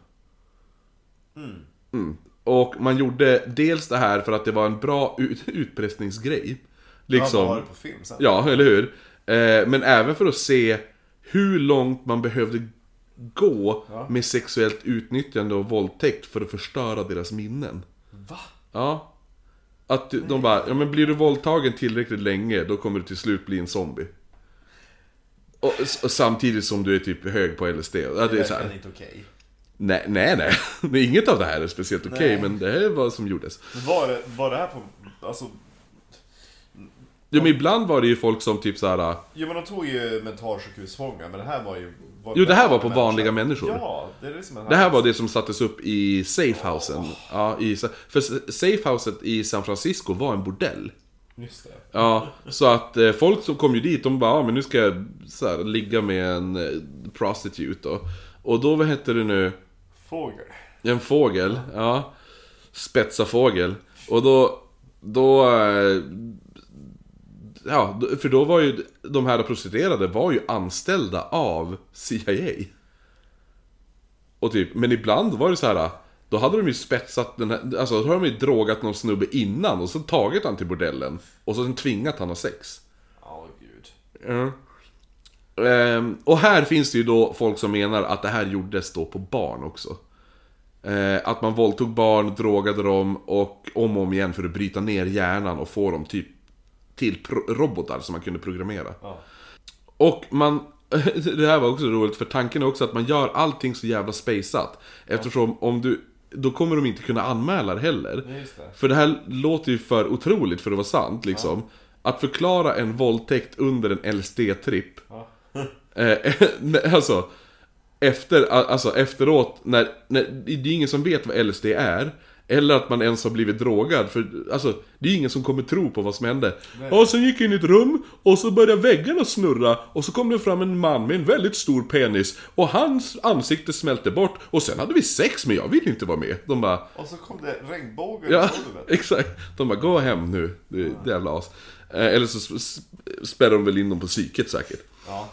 Mm. Och man gjorde dels det här för att det var en bra ut- utpressningsgrej. Liksom. Ja, var det på film sen? Ja, eller hur? Eh, men även för att se hur långt man behövde gå Ja. med sexuellt utnyttjande och våldtäkt för att förstöra deras minnen. Va? Ja. Att de bara, ja men blir du våldtagen tillräckligt länge, då kommer du till slut bli en zombie. Och, och samtidigt som du är typ hög på LSD. Ja, det är så här. inte okej. Nej, nej, nej. Inget av det här är speciellt okej, Nej. men det här är vad som gjordes. Var det, var det här på, alltså, Jo, men ibland var det ju folk som typ så här. jo men de tog ju mentalsjukhusfångar, men det här var ju... Var Jo, det här var på människor. vanliga människor. Ja, det är det som är Det här var det som sattes upp i safehousen. Ja, i, för safehouset i San Francisco var en bordell. Just det. Ja, så att eh, folk som kom ju dit, de bara, ja men nu ska jag så här, ligga med en eh, prostitute då. Och då, vad hette det nu? Fågel. En fågel, ja. Spetsa fågel. Och då, då... eh, Ja, för då var ju de här prostituerade var ju anställda av CIA. Och typ, men ibland var det så här. Då hade de ju spetsat den här, alltså då har de ju drogat någon snubbe innan och så tagit han till bordellen. Och sen tvingat han ha sex. Ja, gud. Ja. Ehm, och här finns det ju då folk som menar att det här gjordes då på barn också. Eh, att man våldtog barn, drogade dem och om och om igen för att bryta ner hjärnan och få dem typ till robotar som man kunde programmera. Ja. Och man... Det här var också roligt för tanken är också att man gör allting så jävla spaceat. Eftersom om du... Då kommer de inte kunna anmäla det heller. Ja, det. För det här låter ju för otroligt för att vara sant liksom. Att förklara en våldtäkt under en LSD-tripp. Ja. Eh, nej, alltså, efter, alltså efteråt, när, när, det är ingen som vet vad LSD är. Eller att man ens har blivit drogad. För alltså, det är ingen som kommer tro på vad som hände. Och sen gick jag in i ett rum och så började väggarna snurra. Och så kom det fram en man med en väldigt stor penis. Och hans ansikte smälte bort. Och sen hade vi sex, men jag vill inte vara med. De bara, Och så kom det regnbågar Ja, på golvet. exakt. De bara, gå hem nu, du jävla as. Eh, eller så sp- sp- spärrar de väl in dem på psyket säkert. Ja.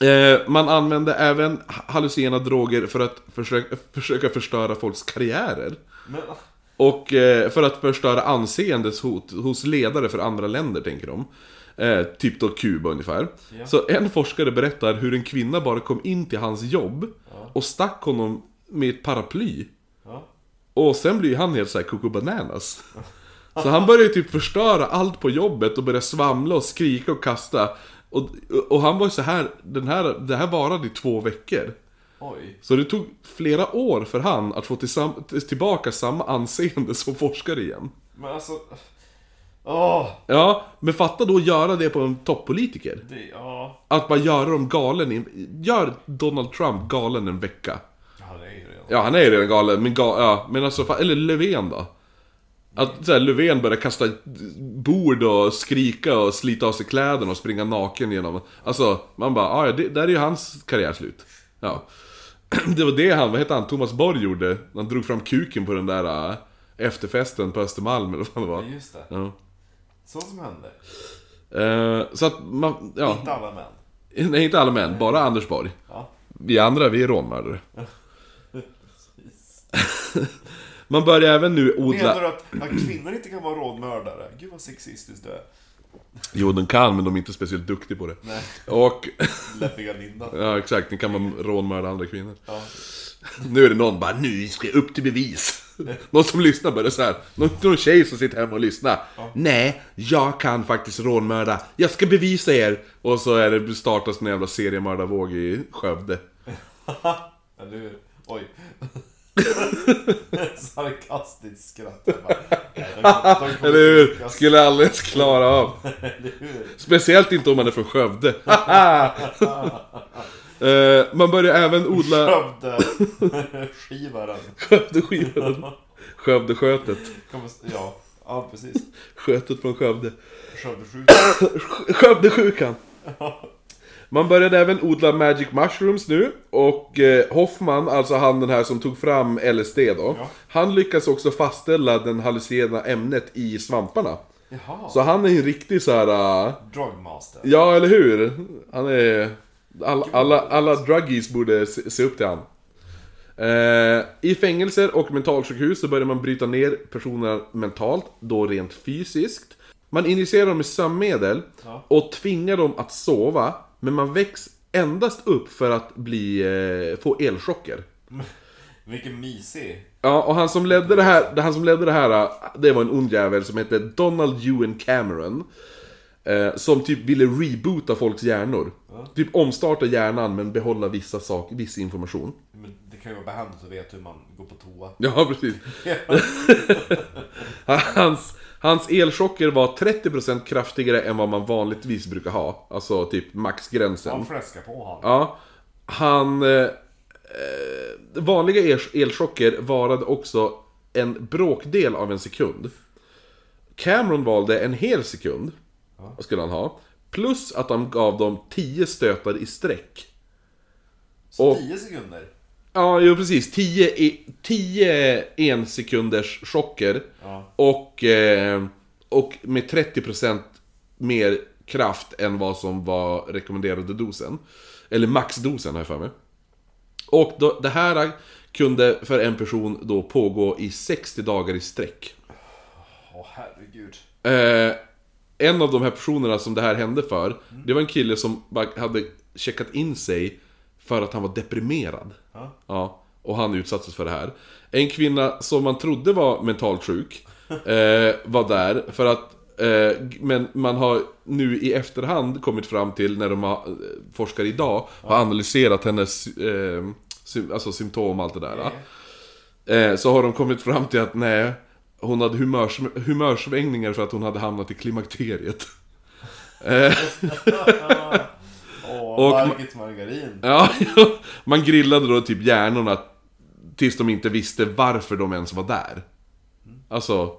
Eh, man använde även hallucinogena droger för att försöka, försöka förstöra folks karriärer. Men, Och eh, för att förstöra anseendet hos, ledare för andra länder, tänker de. Eh, typ då Kuba ungefär. Ja. Så en forskare berättar hur en kvinna bara kom in till hans jobb och stack honom med ett paraply. ja. Och sen blir han helt såhär Coco Bananas. Så han börjar ju typ förstöra allt på jobbet och börjar svamla och skrika och kasta. Och, och han var ju så här, den här, det här varade i två veckor. Oj. Så det tog flera år för han att få tillbaka samma anseende som forskare igen. Men alltså... Åh! Ja, men fatta då att göra det på en toppolitiker. det, ja. Att bara göra dem galen i, Gör Donald Trump galen en vecka. Han är ju redan... Ja, han är ju redan galen, men, ga, ja, men alltså, eller Löfven då? Att så här, Löfven börjar kasta bord och skrika och slita av sig kläderna och springa naken genom... Alltså, man bara, "Ah, ja, det, där är ju hans karriär slut. Ja. Det var det han, vad heter han, Thomas Borg gjorde. Han drog fram kuken på den där äh, efterfesten på Östermalm eller vad det var. Ja, just det. Ja. Sånt som hände. Eh, så att man, ja. Inte alla män. Nej, inte alla män, bara Anders Borg. Ja. Vi andra, vi är rånmördare. Man börjar även nu odla... Menar du att, att kvinnor inte kan vara rådmördare? Gud vad sexistiskt du är. Jo, de kan, men de är inte speciellt duktiga på det. Nej. Och... Läppiga Linda. Ja, exakt. Nu kan man rånmörda andra kvinnor. Ja. Nu är det någon bara, nu ska jag upp till bevis. Någon som lyssnar börjar så här. Någon, någon tjej som sitter hemma och lyssnar. Nej, jag kan faktiskt rånmörda. Jag ska bevisa er. Och så är det startas en jävla seriemördarvåg i Skövde. Eller hur? Oj. Sarkastiskt skratt. Bara, de de Eller hur? Skulle alldeles klara av. Speciellt inte om man är från Skövde. Eh, man börjar även odla Skövde skivaren. Skövdeskivaren. Skövdeskötet. Ja, ja precis. Skötet från Skövde. Skövde sjukt. Skövdesjukan. Man började även odla Magic Mushrooms nu och eh, Hoffman, alltså han den här som tog fram LSD då. Ja. Han lyckas också fastställa den hallucinogena ämnet i svamparna. Jaha. Så han är en riktig så här. eh, Drugmaster. Ja, eller hur? Han är... Alla, alla, alla druggies borde se, se upp till han. Eh, I fängelser och mentalsjukhus så börjar man bryta ner personerna mentalt, då rent fysiskt. Man injicerar dem med sömnmedel och tvingar dem att sova, men man väcks endast upp för att bli, eh, få elchocker. Vilken mysig. Ja, och han som ledde det här, han som ledde det här, det var en ond jävel som hette Donald Ewan Cameron. Eh, som typ ville reboota folks hjärnor. Typ omstarta hjärnan men behålla vissa saker, viss information. Men det kan ju vara behändigt att veta hur man går på toa. Ja, precis. Hans, hans elchocker var 30% kraftigare än vad man vanligtvis brukar ha. Alltså typ maxgränsen. Han fläskar på honom. Ja. Han... Eh, eh, vanliga el- elchocker varade också en bråkdel av en sekund. Cameron valde en hel sekund. Vad skulle han ha. Plus att han gav dem 10 stötar i sträck. Så och- 10 sekunder. Ja, jo precis. 10, i- 10 en sekunders chocker. Ja. Och, eh, och med 30% mer kraft än vad som var rekommenderade dosen. Eller maxdosen har jag för mig. Och då, det här kunde för en person då pågå i 60 dagar i sträck. Åh herregud. Eh, en av de här personerna som det här hände för, det var en kille som bara hade checkat in sig för att han var deprimerad. Ja. Ja, och han utsattes för det här. En kvinna som man trodde var mentalt sjuk eh, var där för att eh, men man har nu i efterhand kommit fram till när de har, eh, forskar idag har analyserat hennes eh, sy- alltså symptom och allt det där. Eh, så har de kommit fram till att nej, hon hade humörs, humörsvängningar för att hon hade hamnat i klimakteriet. Åh, Och- Margit Margarin. Ja, man grillade då typ hjärnorna tills de inte visste varför de ens var där. Alltså,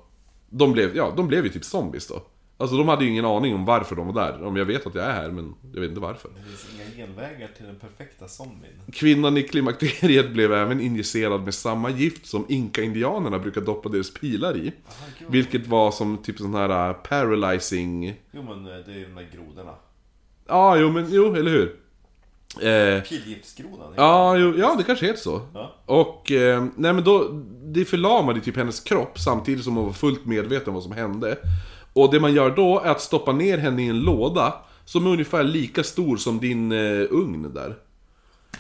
de blev, ja, de blev ju typ zombies då. Alltså de hade ju ingen aning om varför de var där. Om jag vet att jag är här, men jag vet inte varför. Det finns inga genvägar till den perfekta zombien. Kvinnan i klimakteriet blev även injicerad med samma gift som inka-indianerna brukar doppa deras pilar i. Aha. Vilket var som typ sån här uh, paralyzing... Jo men eh, det är ju de där grodorna. Ja, jo men jo, eller hur? Eh, Pilgiftsgrodan. Ja, jo, ja, det kanske heter så. Ja. Och, eh, nej men då, det förlamade typ hennes kropp samtidigt som hon var fullt medveten om vad som hände. Och det man gör då är att stoppa ner henne i en låda som är ungefär lika stor som din eh, ugn där.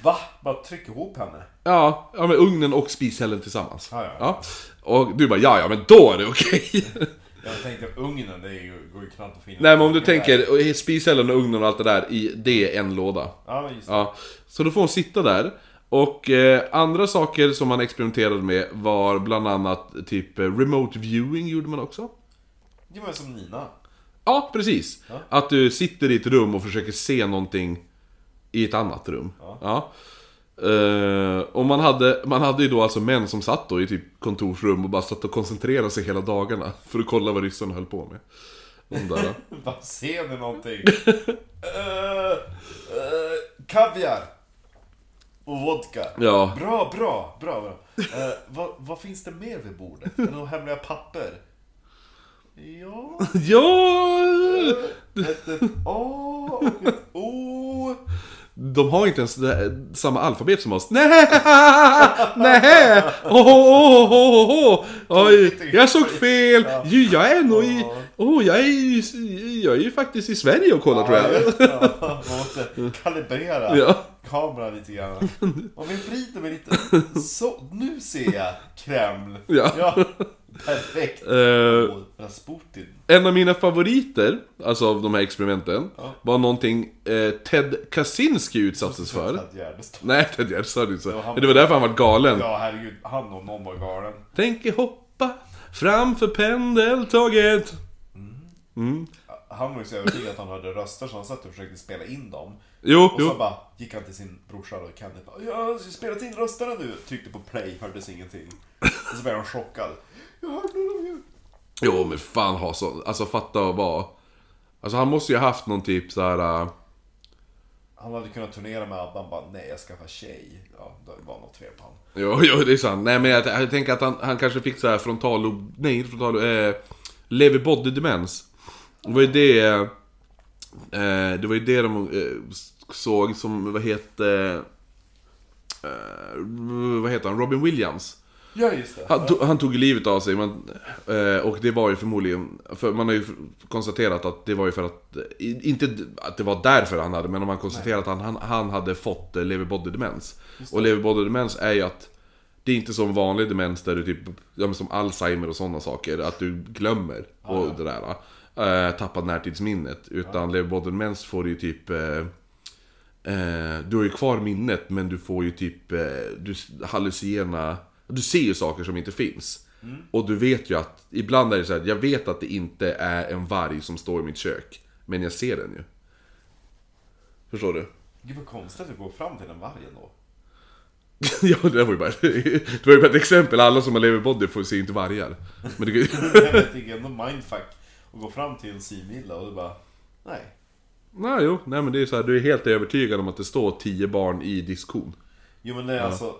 Va? Bara tryck ihop henne? Ja, ja men ugnen och spishällen tillsammans. Ja, ja. Och du bara, ja ja men då är det okej. Jag tänkte ugnen, det är ju, går ju knappt att finna. nej men om du tänker, spishällen och ugnen och allt det där i, det är en låda. Ja, just det. Ja, så då får hon sitta där. Och eh, andra saker som man experimenterade med var bland annat typ eh, remote viewing gjorde man också. Det var som Nina. Ja, precis. Att du sitter i ett rum och försöker se någonting i ett annat rum. Ja. Eh, och man hade, man hade ju då alltså män som satt då i typ kontorsrum och bara satt och koncentrerade sig hela dagarna för att kolla vad ryssarna höll på med. Där. Vad ser ni någonting? uh, uh, kaviar! Och vodka. Ja. Bra, bra, bra. bra. Eh, vad, vad finns det mer vid bordet? Är det några hemliga papper? Ja... ja! Ett, ett A och ett O. De har inte ens samma alfabet som oss. Nej, nej, oh, oh, oh, oh. Oj, jag såg fel. Jag är nog i, oh, jag är ju, jag är ju faktiskt i Sverige och kollar tror jag. Ja, man måste kalibrera Ja. kameran lite grann. Om vi vrider mig lite. Så, nu ser jag Kreml. Ja. Perfekt. Och Rasputin. En av mina favoriter, alltså av de här experimenten, var någonting eh, Ted Kaczynski utsattes för. Ted Gärdestad. Nej, Ted Gärdestad inte. Ja, Det var därför han var galen. Ja, herregud. Han om någon var galen. Tänker hoppa framför pendeltåget. Han var ju så övertygad att han hörde röster så han satt och försökte spela in dem. Jo, Och så jo. bara gick han till sin brorsa och Kenneth bara, Jag har spelat in rösterna nu. Tryckte på play, hördes ingenting. Och så blev han chockad. Jo men fan ha så, alltså fatta att vara... Alltså han måste ju ha haft någon typ så här. äh, Han hade kunnat turnera med ABBA, han bara nej jag skaffar tjej. Ja, det var något fel på honom. Jo, jo det är sant. Nej men jag, jag tänker att han, han kanske fick så här frontallob... Nej inte frontallob... Eh, lever body demens. Det var ju det... Eh, det var ju det de eh, såg som, vad heter... Eh, vad heter han? Robin Williams. Ja, just det. Han, to, han tog livet av sig, men, eh, och det var ju förmodligen, för man har ju konstaterat att det var ju för att, inte att det var därför han hade, men man har konstaterat att han, han, han hade fått eh, lever body demens. Och lever body demens är ju att det är inte som vanlig demens där du typ, ja, som Alzheimer och sådana saker, att du glömmer och det där. äh, tappat närtidsminnet. Utan leverboddelmens får du ju typ... Eh, eh, du har ju kvar minnet men du får ju typ... Eh, du hallucinera... Du ser ju saker som inte finns. Och du vet ju att... Ibland är det så här, jag vet att det inte är en varg som står i mitt kök. Men jag ser den ju. Förstår du? Gud vad konstigt att du går fram till en varg ändå. ja, det var ju bara, det var ju bara ett exempel. Alla som har leverbody får se inte vargar. Men det, Jag tycker ändå mindfuck. Och gå fram till en synvilla och du bara... Nej. nej, jo, nej men det är så här, du är helt övertygad om att det står tio barn i diskon. Jo men det är alltså...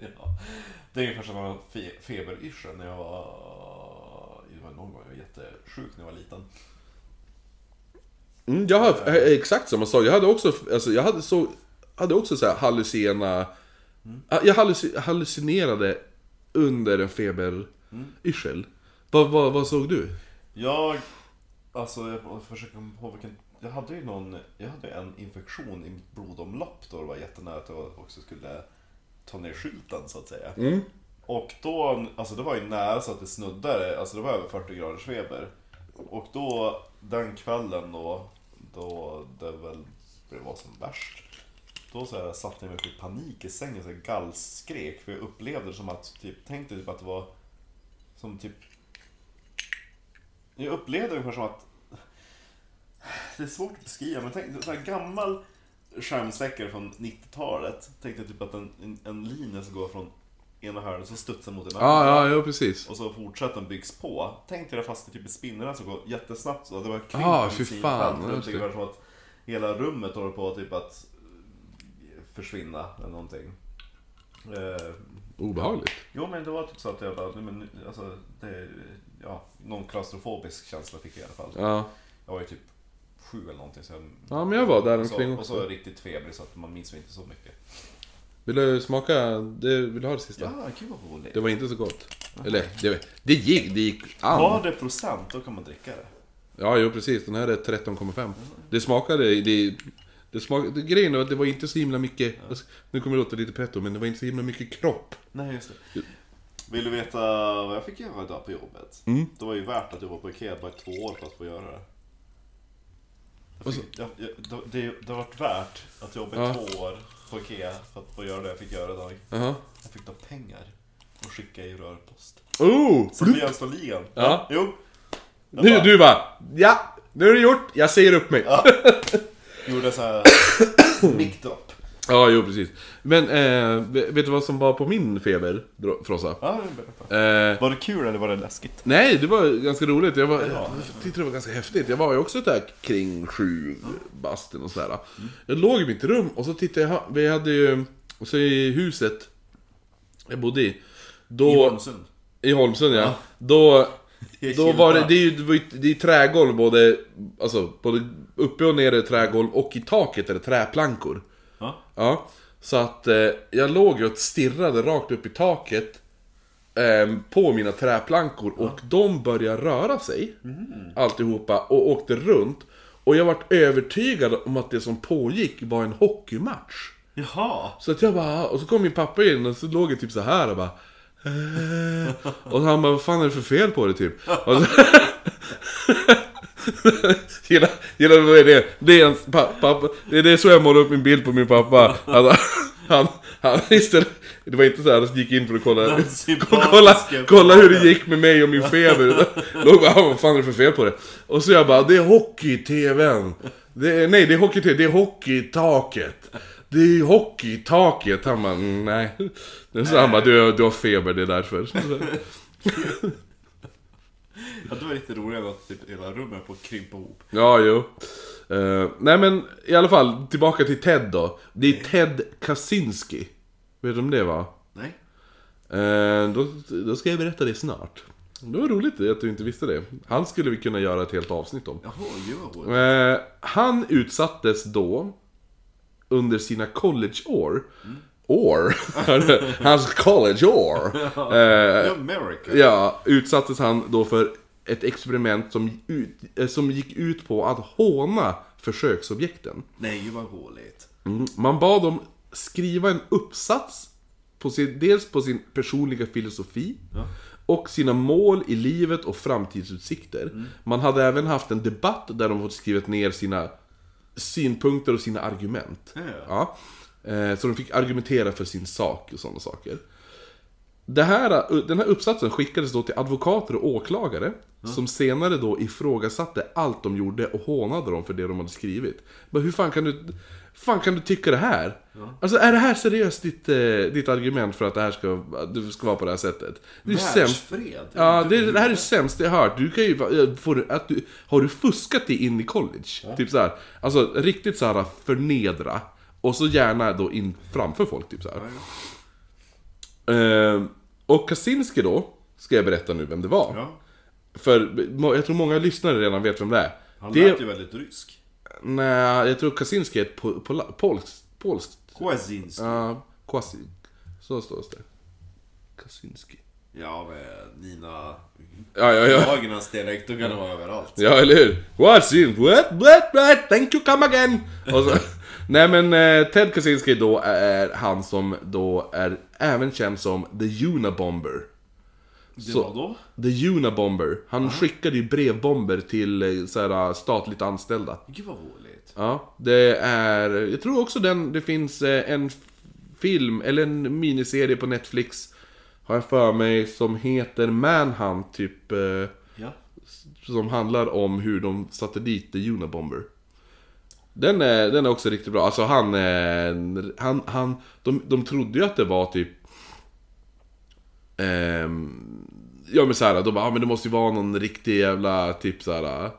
ja. Det är ungefär som en fe- feberyrsel när jag var... Det var någon gång jag var jättesjuk när jag var liten. Mm, jag har eh, exakt samma sak. Jag hade också, alltså, jag hade så, hade också så här hallucina... Ja, Jag halluci- hallucinerade under en feberyrsel. Vad, vad, vad såg du? Jag... Alltså jag försöker komma ihåg vilken... Jag hade ju någon... Jag hade en infektion i mitt blodomlopp då det var jättenära att jag också skulle ta ner skylten så att säga. Och då, alltså det var ju nära så att det snuddade, alltså det var över 40 graders feber. Och då, den kvällen då, då det väl det var som värst. Då så här, satte jag mig upp i panik i sängen så här, gallskrek. För jag upplevde det som att, typ, tänkte typ att det var som typ jag upplevde ungefär som att... Det är svårt att beskriva, men tänk, sån här gammal skärmsläckare från 90-talet. Tänkte jag typ att en, en, en linje som går från ena hörnet så studsar mot den andra. Ja, ja, ja precis. Och så fortsätter den byggs på. Tänk dig det fast i typ spindelnät som går jättesnabbt så. Det var Ah, en fy fan, Det är det. ungefär som att hela rummet håller på typ att försvinna eller någonting. Eh, Obehagligt. Jo men det var typ så att jag bara, men, alltså, det, ja, någon klaustrofobisk känsla fick jag i alla fall. Ja. Jag var ju typ sju eller någonting så jag, ja, men jag var där och, så, omkring och så också. riktigt febrig så att man minns inte så mycket. Vill du smaka? Det, vill du ha det sista? Ja, gud vad roligt. Det var inte så gott. Eller, det, det gick, det gick an. Var det procent, då kan man dricka det. Ja, jo precis. Den här är 13,5. Det smakade... Det, det smakade, grejen var att det var inte så himla mycket... Nu kommer det låta lite pretto, men det var inte så himla mycket kropp. Nej, just det. Vill du veta vad jag fick göra idag på jobbet? Mm. Det var ju värt att jobba på Ikea bara två år för att få göra det. Jag fick, jag, jag, det, det, har varit värt att jobba i Ja. två år på Ikea för att få göra det jag fick göra idag. Jaha. Jag fick då pengar och skicka i rörpost. Oh! Som i Jönssonligan. Ja. Jo. Jag Nu, bara du bara... Ja! Nu är det gjort. Jag säger upp mig. Gjorde så här mic drop. jo precis. Men, eh, vet du vad som var på min feber, Frossa? Ja, berätta. Eh, Var det kul eller var det läskigt? nej, det var ganska roligt. Jag, var, Ja. jag tyckte det var ganska häftigt. Jag var ju också där kring sju basten och sådär. Jag låg i mitt rum och så tittade jag... Vi hade ju... Och så i huset jag bodde i. Då, I Holmsund. I Holmsund ja. Då, då var det, det är ju det var ju- det är trägolv både, alltså, både uppe och nere är trägolv och i taket är det träplankor. Ja. Ja, så att eh, jag låg och stirrade rakt upp i taket eh, på mina träplankor och de började röra sig. Alltihopa och åkte runt. Och jag vart övertygad om att det som pågick var en hockeymatch. Jaha. Så att jag bara, och så kom min pappa in och så låg jag typ så här och bara eh. Och han bara, vad fan är det för fel på det typ? Och så, gillar, gillar är det? Det är, pa- pappa, det är det så jag målar upp min bild på min pappa. Han, han, han istället, det var inte så att jag gick in för att kolla, kolla, kolla hur det gick med mig och min feber. Låg bara, "Ah, vad fan är det för fel på det? Och så jag bara, det är hockey i TVn. Det är, nej, det är hockey i TV, det är hockey i taket. Det är hockey i taket. Han bara, "Mm, nej. Sa han bara, du, du har feber, det är därför. Ja, det var lite roligare att typ hela rummet på att krympa ihop. Ja, jo. Eh, nej men i alla fall, tillbaka till Ted då. Det är Ted Kaczynski. Vet du om det var? Nej. Eh, då, då ska jag berätta det snart. Det var roligt att du inte visste det. Han skulle vi kunna göra ett helt avsnitt om. Jaha, jo. Eh, han utsattes då under sina collegeår. År? Hans collegeår. Eh, America. ja, utsattes han då för ett experiment som, ut, eh, som gick ut på att håna försöksobjekten. Nej, vad roligt. Mm. Man bad dem skriva en uppsats, på sin, dels på sin personliga filosofi, Ja. och sina mål i livet och framtidsutsikter. Man hade även haft en debatt där de fått skrivit ner sina synpunkter och sina argument. Ja, Ja. Eh, Så de fick argumentera för sin sak och sådana saker. Det här, den här uppsatsen skickades då till advokater och åklagare Som senare då ifrågasatte allt de gjorde och hånade dem för det de hade skrivit Men hur fan kan du, fan kan du tycka det här? Alltså är det här seriöst ditt, eh, ditt argument för att det här ska, du ska vara på det här sättet? Det är sämst Världsfred. Ja, det, det här är det sämsta jag hört. Du kan ju, får, att du, har du fuskat dig in i college? Typ så här. Alltså riktigt så här förnedra. Och så gärna då in framför folk, typ så här. Ehm, och Kaczynski då, ska jag berätta nu vem det var. Ja. För jag tror många lyssnare redan vet vem det är. Han det, lät ju väldigt rysk. Nej, jag tror Kaczynski är ett po, pola, polskt, polskt... Kozinski. Ja, Kwasi. Så står det. Kaczynski. Ja, med Nina... Ja, ja, ja. Lagernas dialekt, då kan det vara överallt. Ja, eller hur? What's in? What? What? What? Thank you, come again! Och så, nej men eh, Ted Kaczynski då är han som då är även känd som The Unabomber. Det var då? The Unabomber. Han skickade ju brevbomber till eh, så här, statligt anställda. Gud vad roligt. Ja, det är... Jag tror också den, det finns eh, en film, eller en miniserie på Netflix, har jag för mig, som heter Manhunt, typ. Eh, Ja. som handlar om hur de satte dit The Unabomber. Den är, den är också riktigt bra. Alltså han, eh, han, han de, de trodde ju att det var typ... ehm, ja men såhär, de bara, ah, men det måste ju vara någon riktig jävla typ såhär...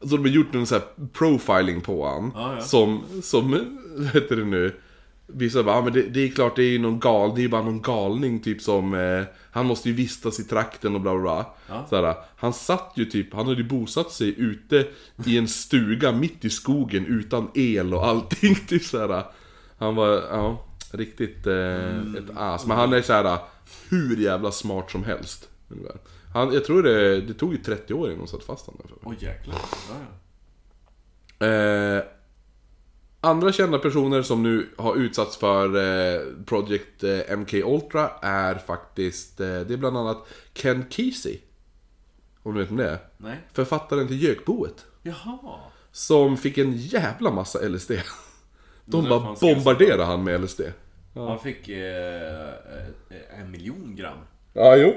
Så de har gjort någon sån här profiling på han. Ja, ja. Som, som, vad heter det nu? Vissa bara, ah, men det, det är klart det är ju någon gal, det är ju bara någon galning typ som eh, Han måste ju vistas i trakten och bla bla bla Ja. Såhär, Han satt ju typ, han hade ju bosatt sig ute i en stuga mitt i skogen utan el och allting typ såhär Han var, ja, riktigt eh, ett as Men han är såhär hur jävla smart som helst ungefär. han, Jag tror det, det tog ju 30 år innan de satt fast honom Åh jäklar. Ja, ja. Eh, andra kända personer som nu har utsatts för eh, Project eh, MK Ultra är faktiskt, eh, det är bland annat Ken Kesey. Om du vet vem det är? Nej. Författaren till Gökboet. Jaha. Som fick en jävla massa LSD. De bara bombarderade han med LSD. Han fick eh, en miljon gram. Ja, jo.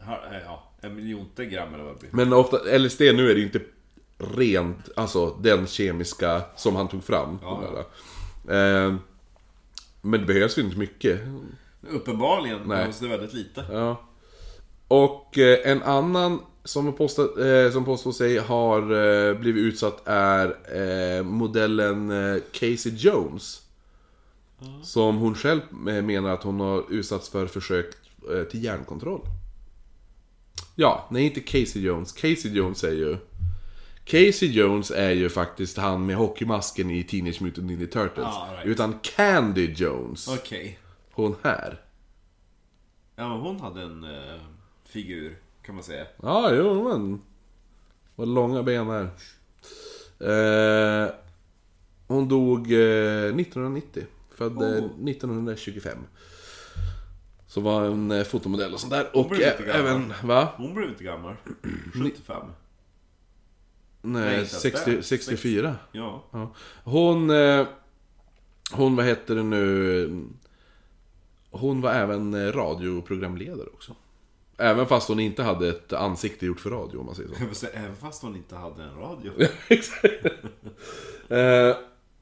Ha- Ja, en miljonte gram eller vad det blir. Men ofta, LSD nu är det ju inte rent, alltså den kemiska som han tog fram. Ja. Eh, men det behövs ju inte mycket. Uppenbarligen Nej. behövs det väldigt lite. Ja. Och eh, en annan som, påstå, eh, som påstår sig har eh, blivit utsatt är eh, modellen eh, Casey Jones. Som hon själv eh, menar att hon har utsatts för försök till hjärnkontroll. Ja, nej inte Casey Jones. Casey Jones är ju... Casey Jones är ju faktiskt han med hockeymasken i Teenage Mutant Ninja Turtles. Ah, right. Utan Candy Jones. Okej. Hon här. Ja, men hon hade en eh, figur, kan man säga. Ja, jo men. Vad långa ben här. Eh, hon dog eh, 1990. Född eh, Oh. 1925. Så var en eh, fotomodell och sånt där. Och blev ä- gammal. även, va? Hon blev inte gammal. 75. Nej, Nej, inte ens 60, det. 64. Ja. Ja. Hon, eh, hon, vad heter det nu? Hon var även eh, radioprogramledare också. Även fast hon inte hade ett ansikte gjort för radio om man säger så. Även fast hon inte hade en radio. Eh,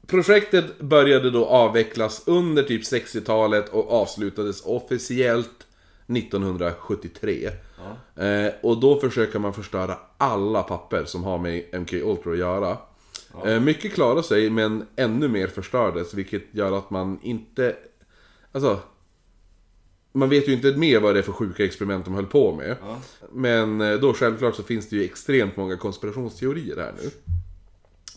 projektet började då avvecklas under typ 60-talet och avslutades officiellt 1973. Eh, och då försöker man förstöra alla papper som har med MK Ultra att göra. Eh, mycket klarar sig, men ännu mer förstördes, vilket gör att man inte... Alltså... Man vet ju inte mer vad det är för sjuka experiment de höll på med. Ja. Men eh, då självklart så finns det ju extremt många konspirationsteorier här nu.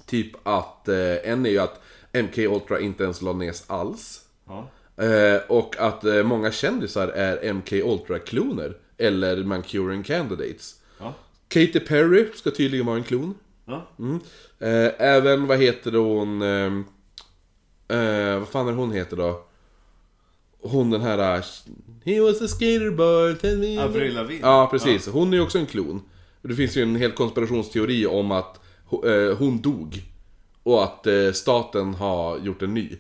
Typ att, eh, en är ju att MK Ultra inte ens la ner alls. Ja. Eh, och att eh, många kändisar är MK Ultra-kloner. Eller Mancurian Candidates. Ja. Katy Perry ska tydligen vara en klon. Ja. Mm. Eh, även, vad heter hon... Eh, eh, vad fan är hon heter då? hon den här... He was a skater boy, tell me... Avril Lavigne. Ja, precis. Hon är ju också en klon. Det finns ju en hel konspirationsteori om att eh, hon dog. Och att eh, staten har gjort en ny.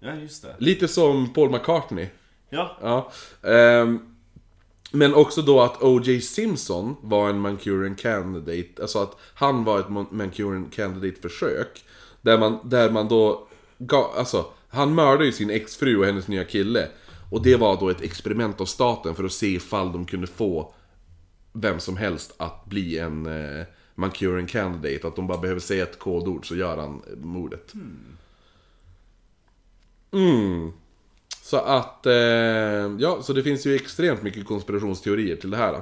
Ja, just det. Lite som Paul McCartney. Ja, Ja. Ehm, men också då att O.J. Simpson var en Mancurian Candidate. Alltså att han var ett Mancurian Candidate-försök. Där man, där man då gav, alltså han mördade ju sin exfru och hennes nya kille. Och det var då ett experiment av staten för att se ifall de kunde få vem som helst att bli en eh, Mancurian Candidate. Att de bara behöver säga ett kodord så gör han mordet. Mm. Så att, eh, ja, så det finns ju extremt mycket konspirationsteorier till det här.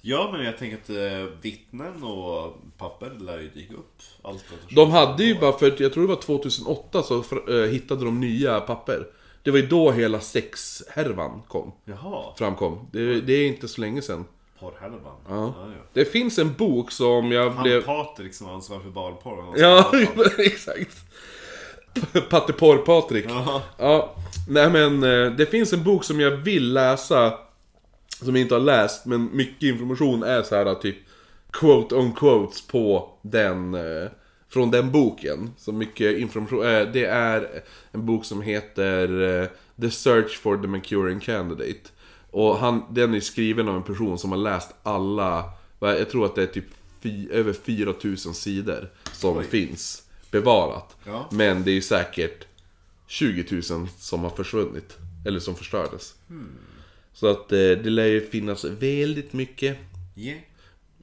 ja men jag tänker att eh, vittnen och papper lär ju dyka upp. Allt. De hade ju bara för, jag tror det var 2008 så eh, hittade de nya papper. Det var ju då hela sexhärvan kom, Jaha, framkom. Det, det är inte så länge sedan. porrhärvan. Ja. Ja, ja. Det finns en bok som jag Han blev... Patrik som var ansvarig för barnporr. Ja, exakt. Patteporr-Patrik. Jaha. Ja, nej men eh, det finns en bok som jag vill läsa Som jag inte har läst, men mycket information är så här typ Quote on quotes på den eh, Från den boken Så mycket information, eh, det är en bok som heter The Search for the Mancurian Candidate Och han, den är skriven av en person som har läst alla Jag tror att det är typ fy, över 4000 sidor Som Oj. finns bevarat Ja. Men det är ju säkert 20 000 som har försvunnit. Eller som förstördes. Så att eh, det lär ju finnas väldigt mycket. Yeah.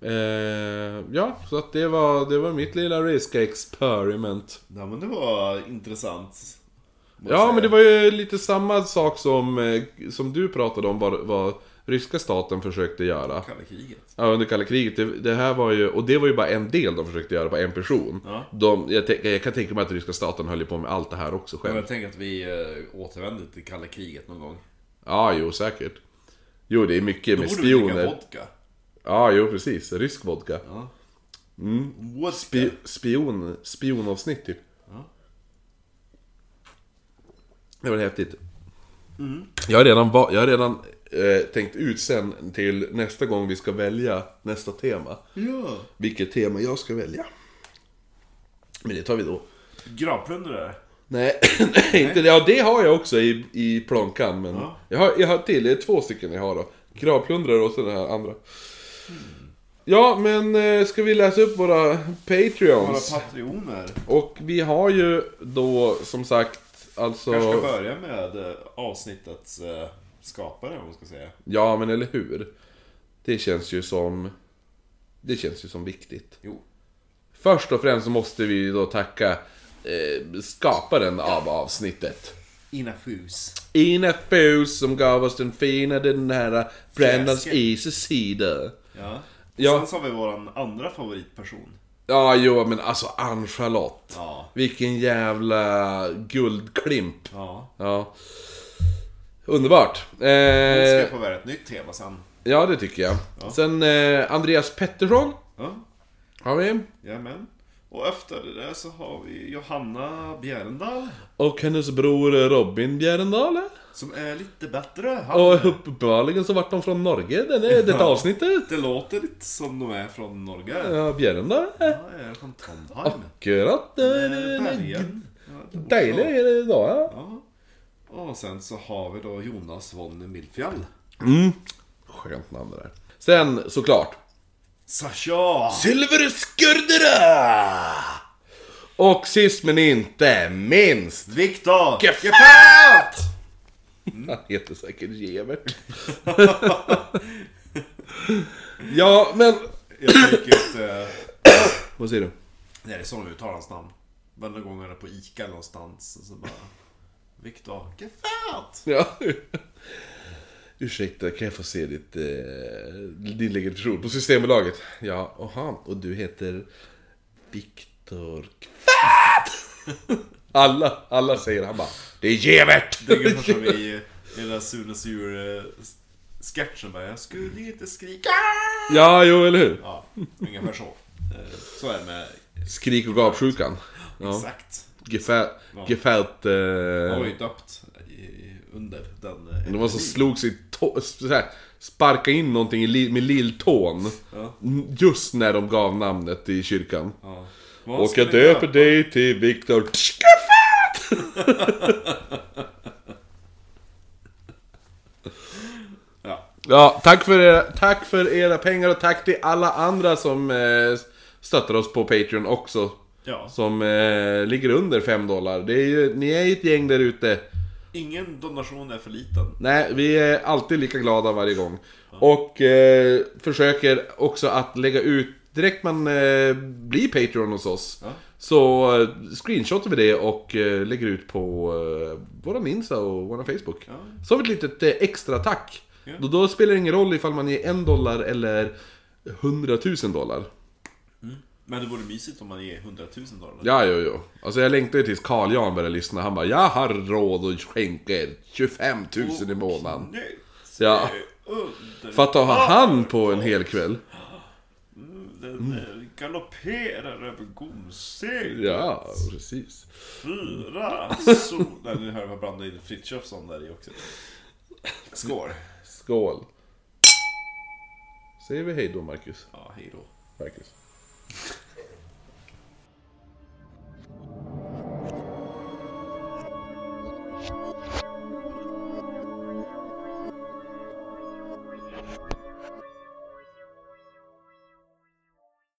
Eh, ja, så att det var, det var mitt lilla risk experiment. Ja men det var intressant. Ja, säga. men det var ju lite samma sak som, eh, som du pratade om vad, vad ryska staten försökte göra. Kalla kriget. Ja, under kalla kriget. Det, det här var ju, och det var ju bara en del de försökte göra på en person. Ja. De, jag, tänk- jag kan tänka mig att ryska staten höll på med allt det här också Men själv. jag tänker att vi äh, återvänder till kalla kriget någon gång. Ja, jo säkert. Jo, det är mycket Då med borde vi dricka spioner. vodka. Ja, jo precis. Rysk vodka. Ja. Mm. Vodka. Spi, spion, spionavsnitt typ. Ja. Det var häftigt. Mm. Jag har redan, jag har redan eh, tänkt ut sen till nästa gång vi ska välja nästa tema. Ja. Vilket tema jag ska välja. Men det tar vi då. Gravplundrare. Nej, nej inte det. Ja, det har jag också i, i plånkan. Men Ja. jag, har, jag har till, det är två stycken jag har då. Gravplundrare och så den här andra. Ja, men eh, ska vi läsa upp våra Våra Patreons? patrioner. Och vi har ju då som sagt alltså... Kanske ska börja med eh, avsnittets eh, skapare om man ska säga. Ja, men eller hur? Det känns ju som... Det känns ju som viktigt. Jo. Först och främst så måste vi då tacka eh, skaparen av avsnittet. Ina Fus. Ina Fus som gav oss den fina, den här Brandons Fläsket. Easy Cider. Ja. Ja. Sen så har vi våran andra favoritperson. Ja, jo, men alltså Ann-Charlotte. Ja. Vilken jävla guldklimp. Ja. Ja. Underbart. Eh, ska få välja ett nytt tema sen. ja, det tycker jag. Sen eh, Andreas Pettersson Ja. har vi. Jajamän. Och efter det så har vi Johanna Bjärendal. Och hennes bror Robin Bjärendal. Som är lite bättre. Han, Och uppenbarligen så vart de från Norge, den är, detta Ja. avsnittet. Det låter lite som de är från Norge. Ja, Bjärendal. Ja, är från Trondheim. Akkurat. Eh, eh, Bergen. Ja, det är också- Dejlig är det idag, ja. Och sen så har vi då Jonas von Milfjall. Mm. Skönt namn det där. Sen såklart. Sasha! Silverskurdera! Och sist men inte minst. Viktor! Gefärt! Han heter säkert Gevert. ja, men... Jag tycker att... eh, Vad säger du? Nej, det är så de uttalar hans namn. Varje gång han är på Ica någonstans så bara... Viktor Gefärt! Ja. Ursäkta, kan jag få se ditt, eh, din legitimation på Systembolaget? Ja, aha, och du heter Viktor Kvatt! Alla, alla säger han bara Det är Gevert! Det är ungefär som i, där Sunes djur eh, sketchen bara Jag skulle inte skrika! Ja, jo, eller hur? Ja, ungefär så. Eh, Så är det med... Skrik och gapsjukan. Ja. Exakt. Gefält... gefält eh, Jag var ju döpt under den... eh, det var som slog sig tå, så här, Sparka in någonting i, med lilltån. Ja. Just när de gav namnet i kyrkan. Ja. Och jag döper dig till Viktor Gefält! Ja. Ja, tack för, era, tack för era pengar och tack till alla andra som eh, stöttar oss på Patreon också. Ja. Som eh, ligger under 5 dollar. Det är ju, ni är ju ett gäng där ute. Ingen donation är för liten. Nej, vi är alltid lika glada varje gång. Och eh, försöker också att lägga ut, direkt man eh, blir Patreon hos oss. Ja. Så eh, screenshotar vi det och eh, lägger ut på eh, våran Insta och våran Facebook. Ja. Som ett litet eh, extra tack. Då, då spelar det ingen roll ifall man ger en dollar eller 100 000 dollar. Men det vore mysigt om man ger 100 000 dollar. Ja, jo, jo. Alltså jag längtar ju tills Carl Jan börjar lyssna. Han bara, jag har råd att skänka er 25 000 i månaden. Nej, Ja. Fatta att ha han på en hel kväll. Den eh, galopperar över gomsegel. Ja, precis. Fyra sol... Nej, nu hör jag blanda in Frithiofsson där i också. Skål. Skål. Säger vi hej då, Marcus? Ja, hej då. Marcus. Thank you.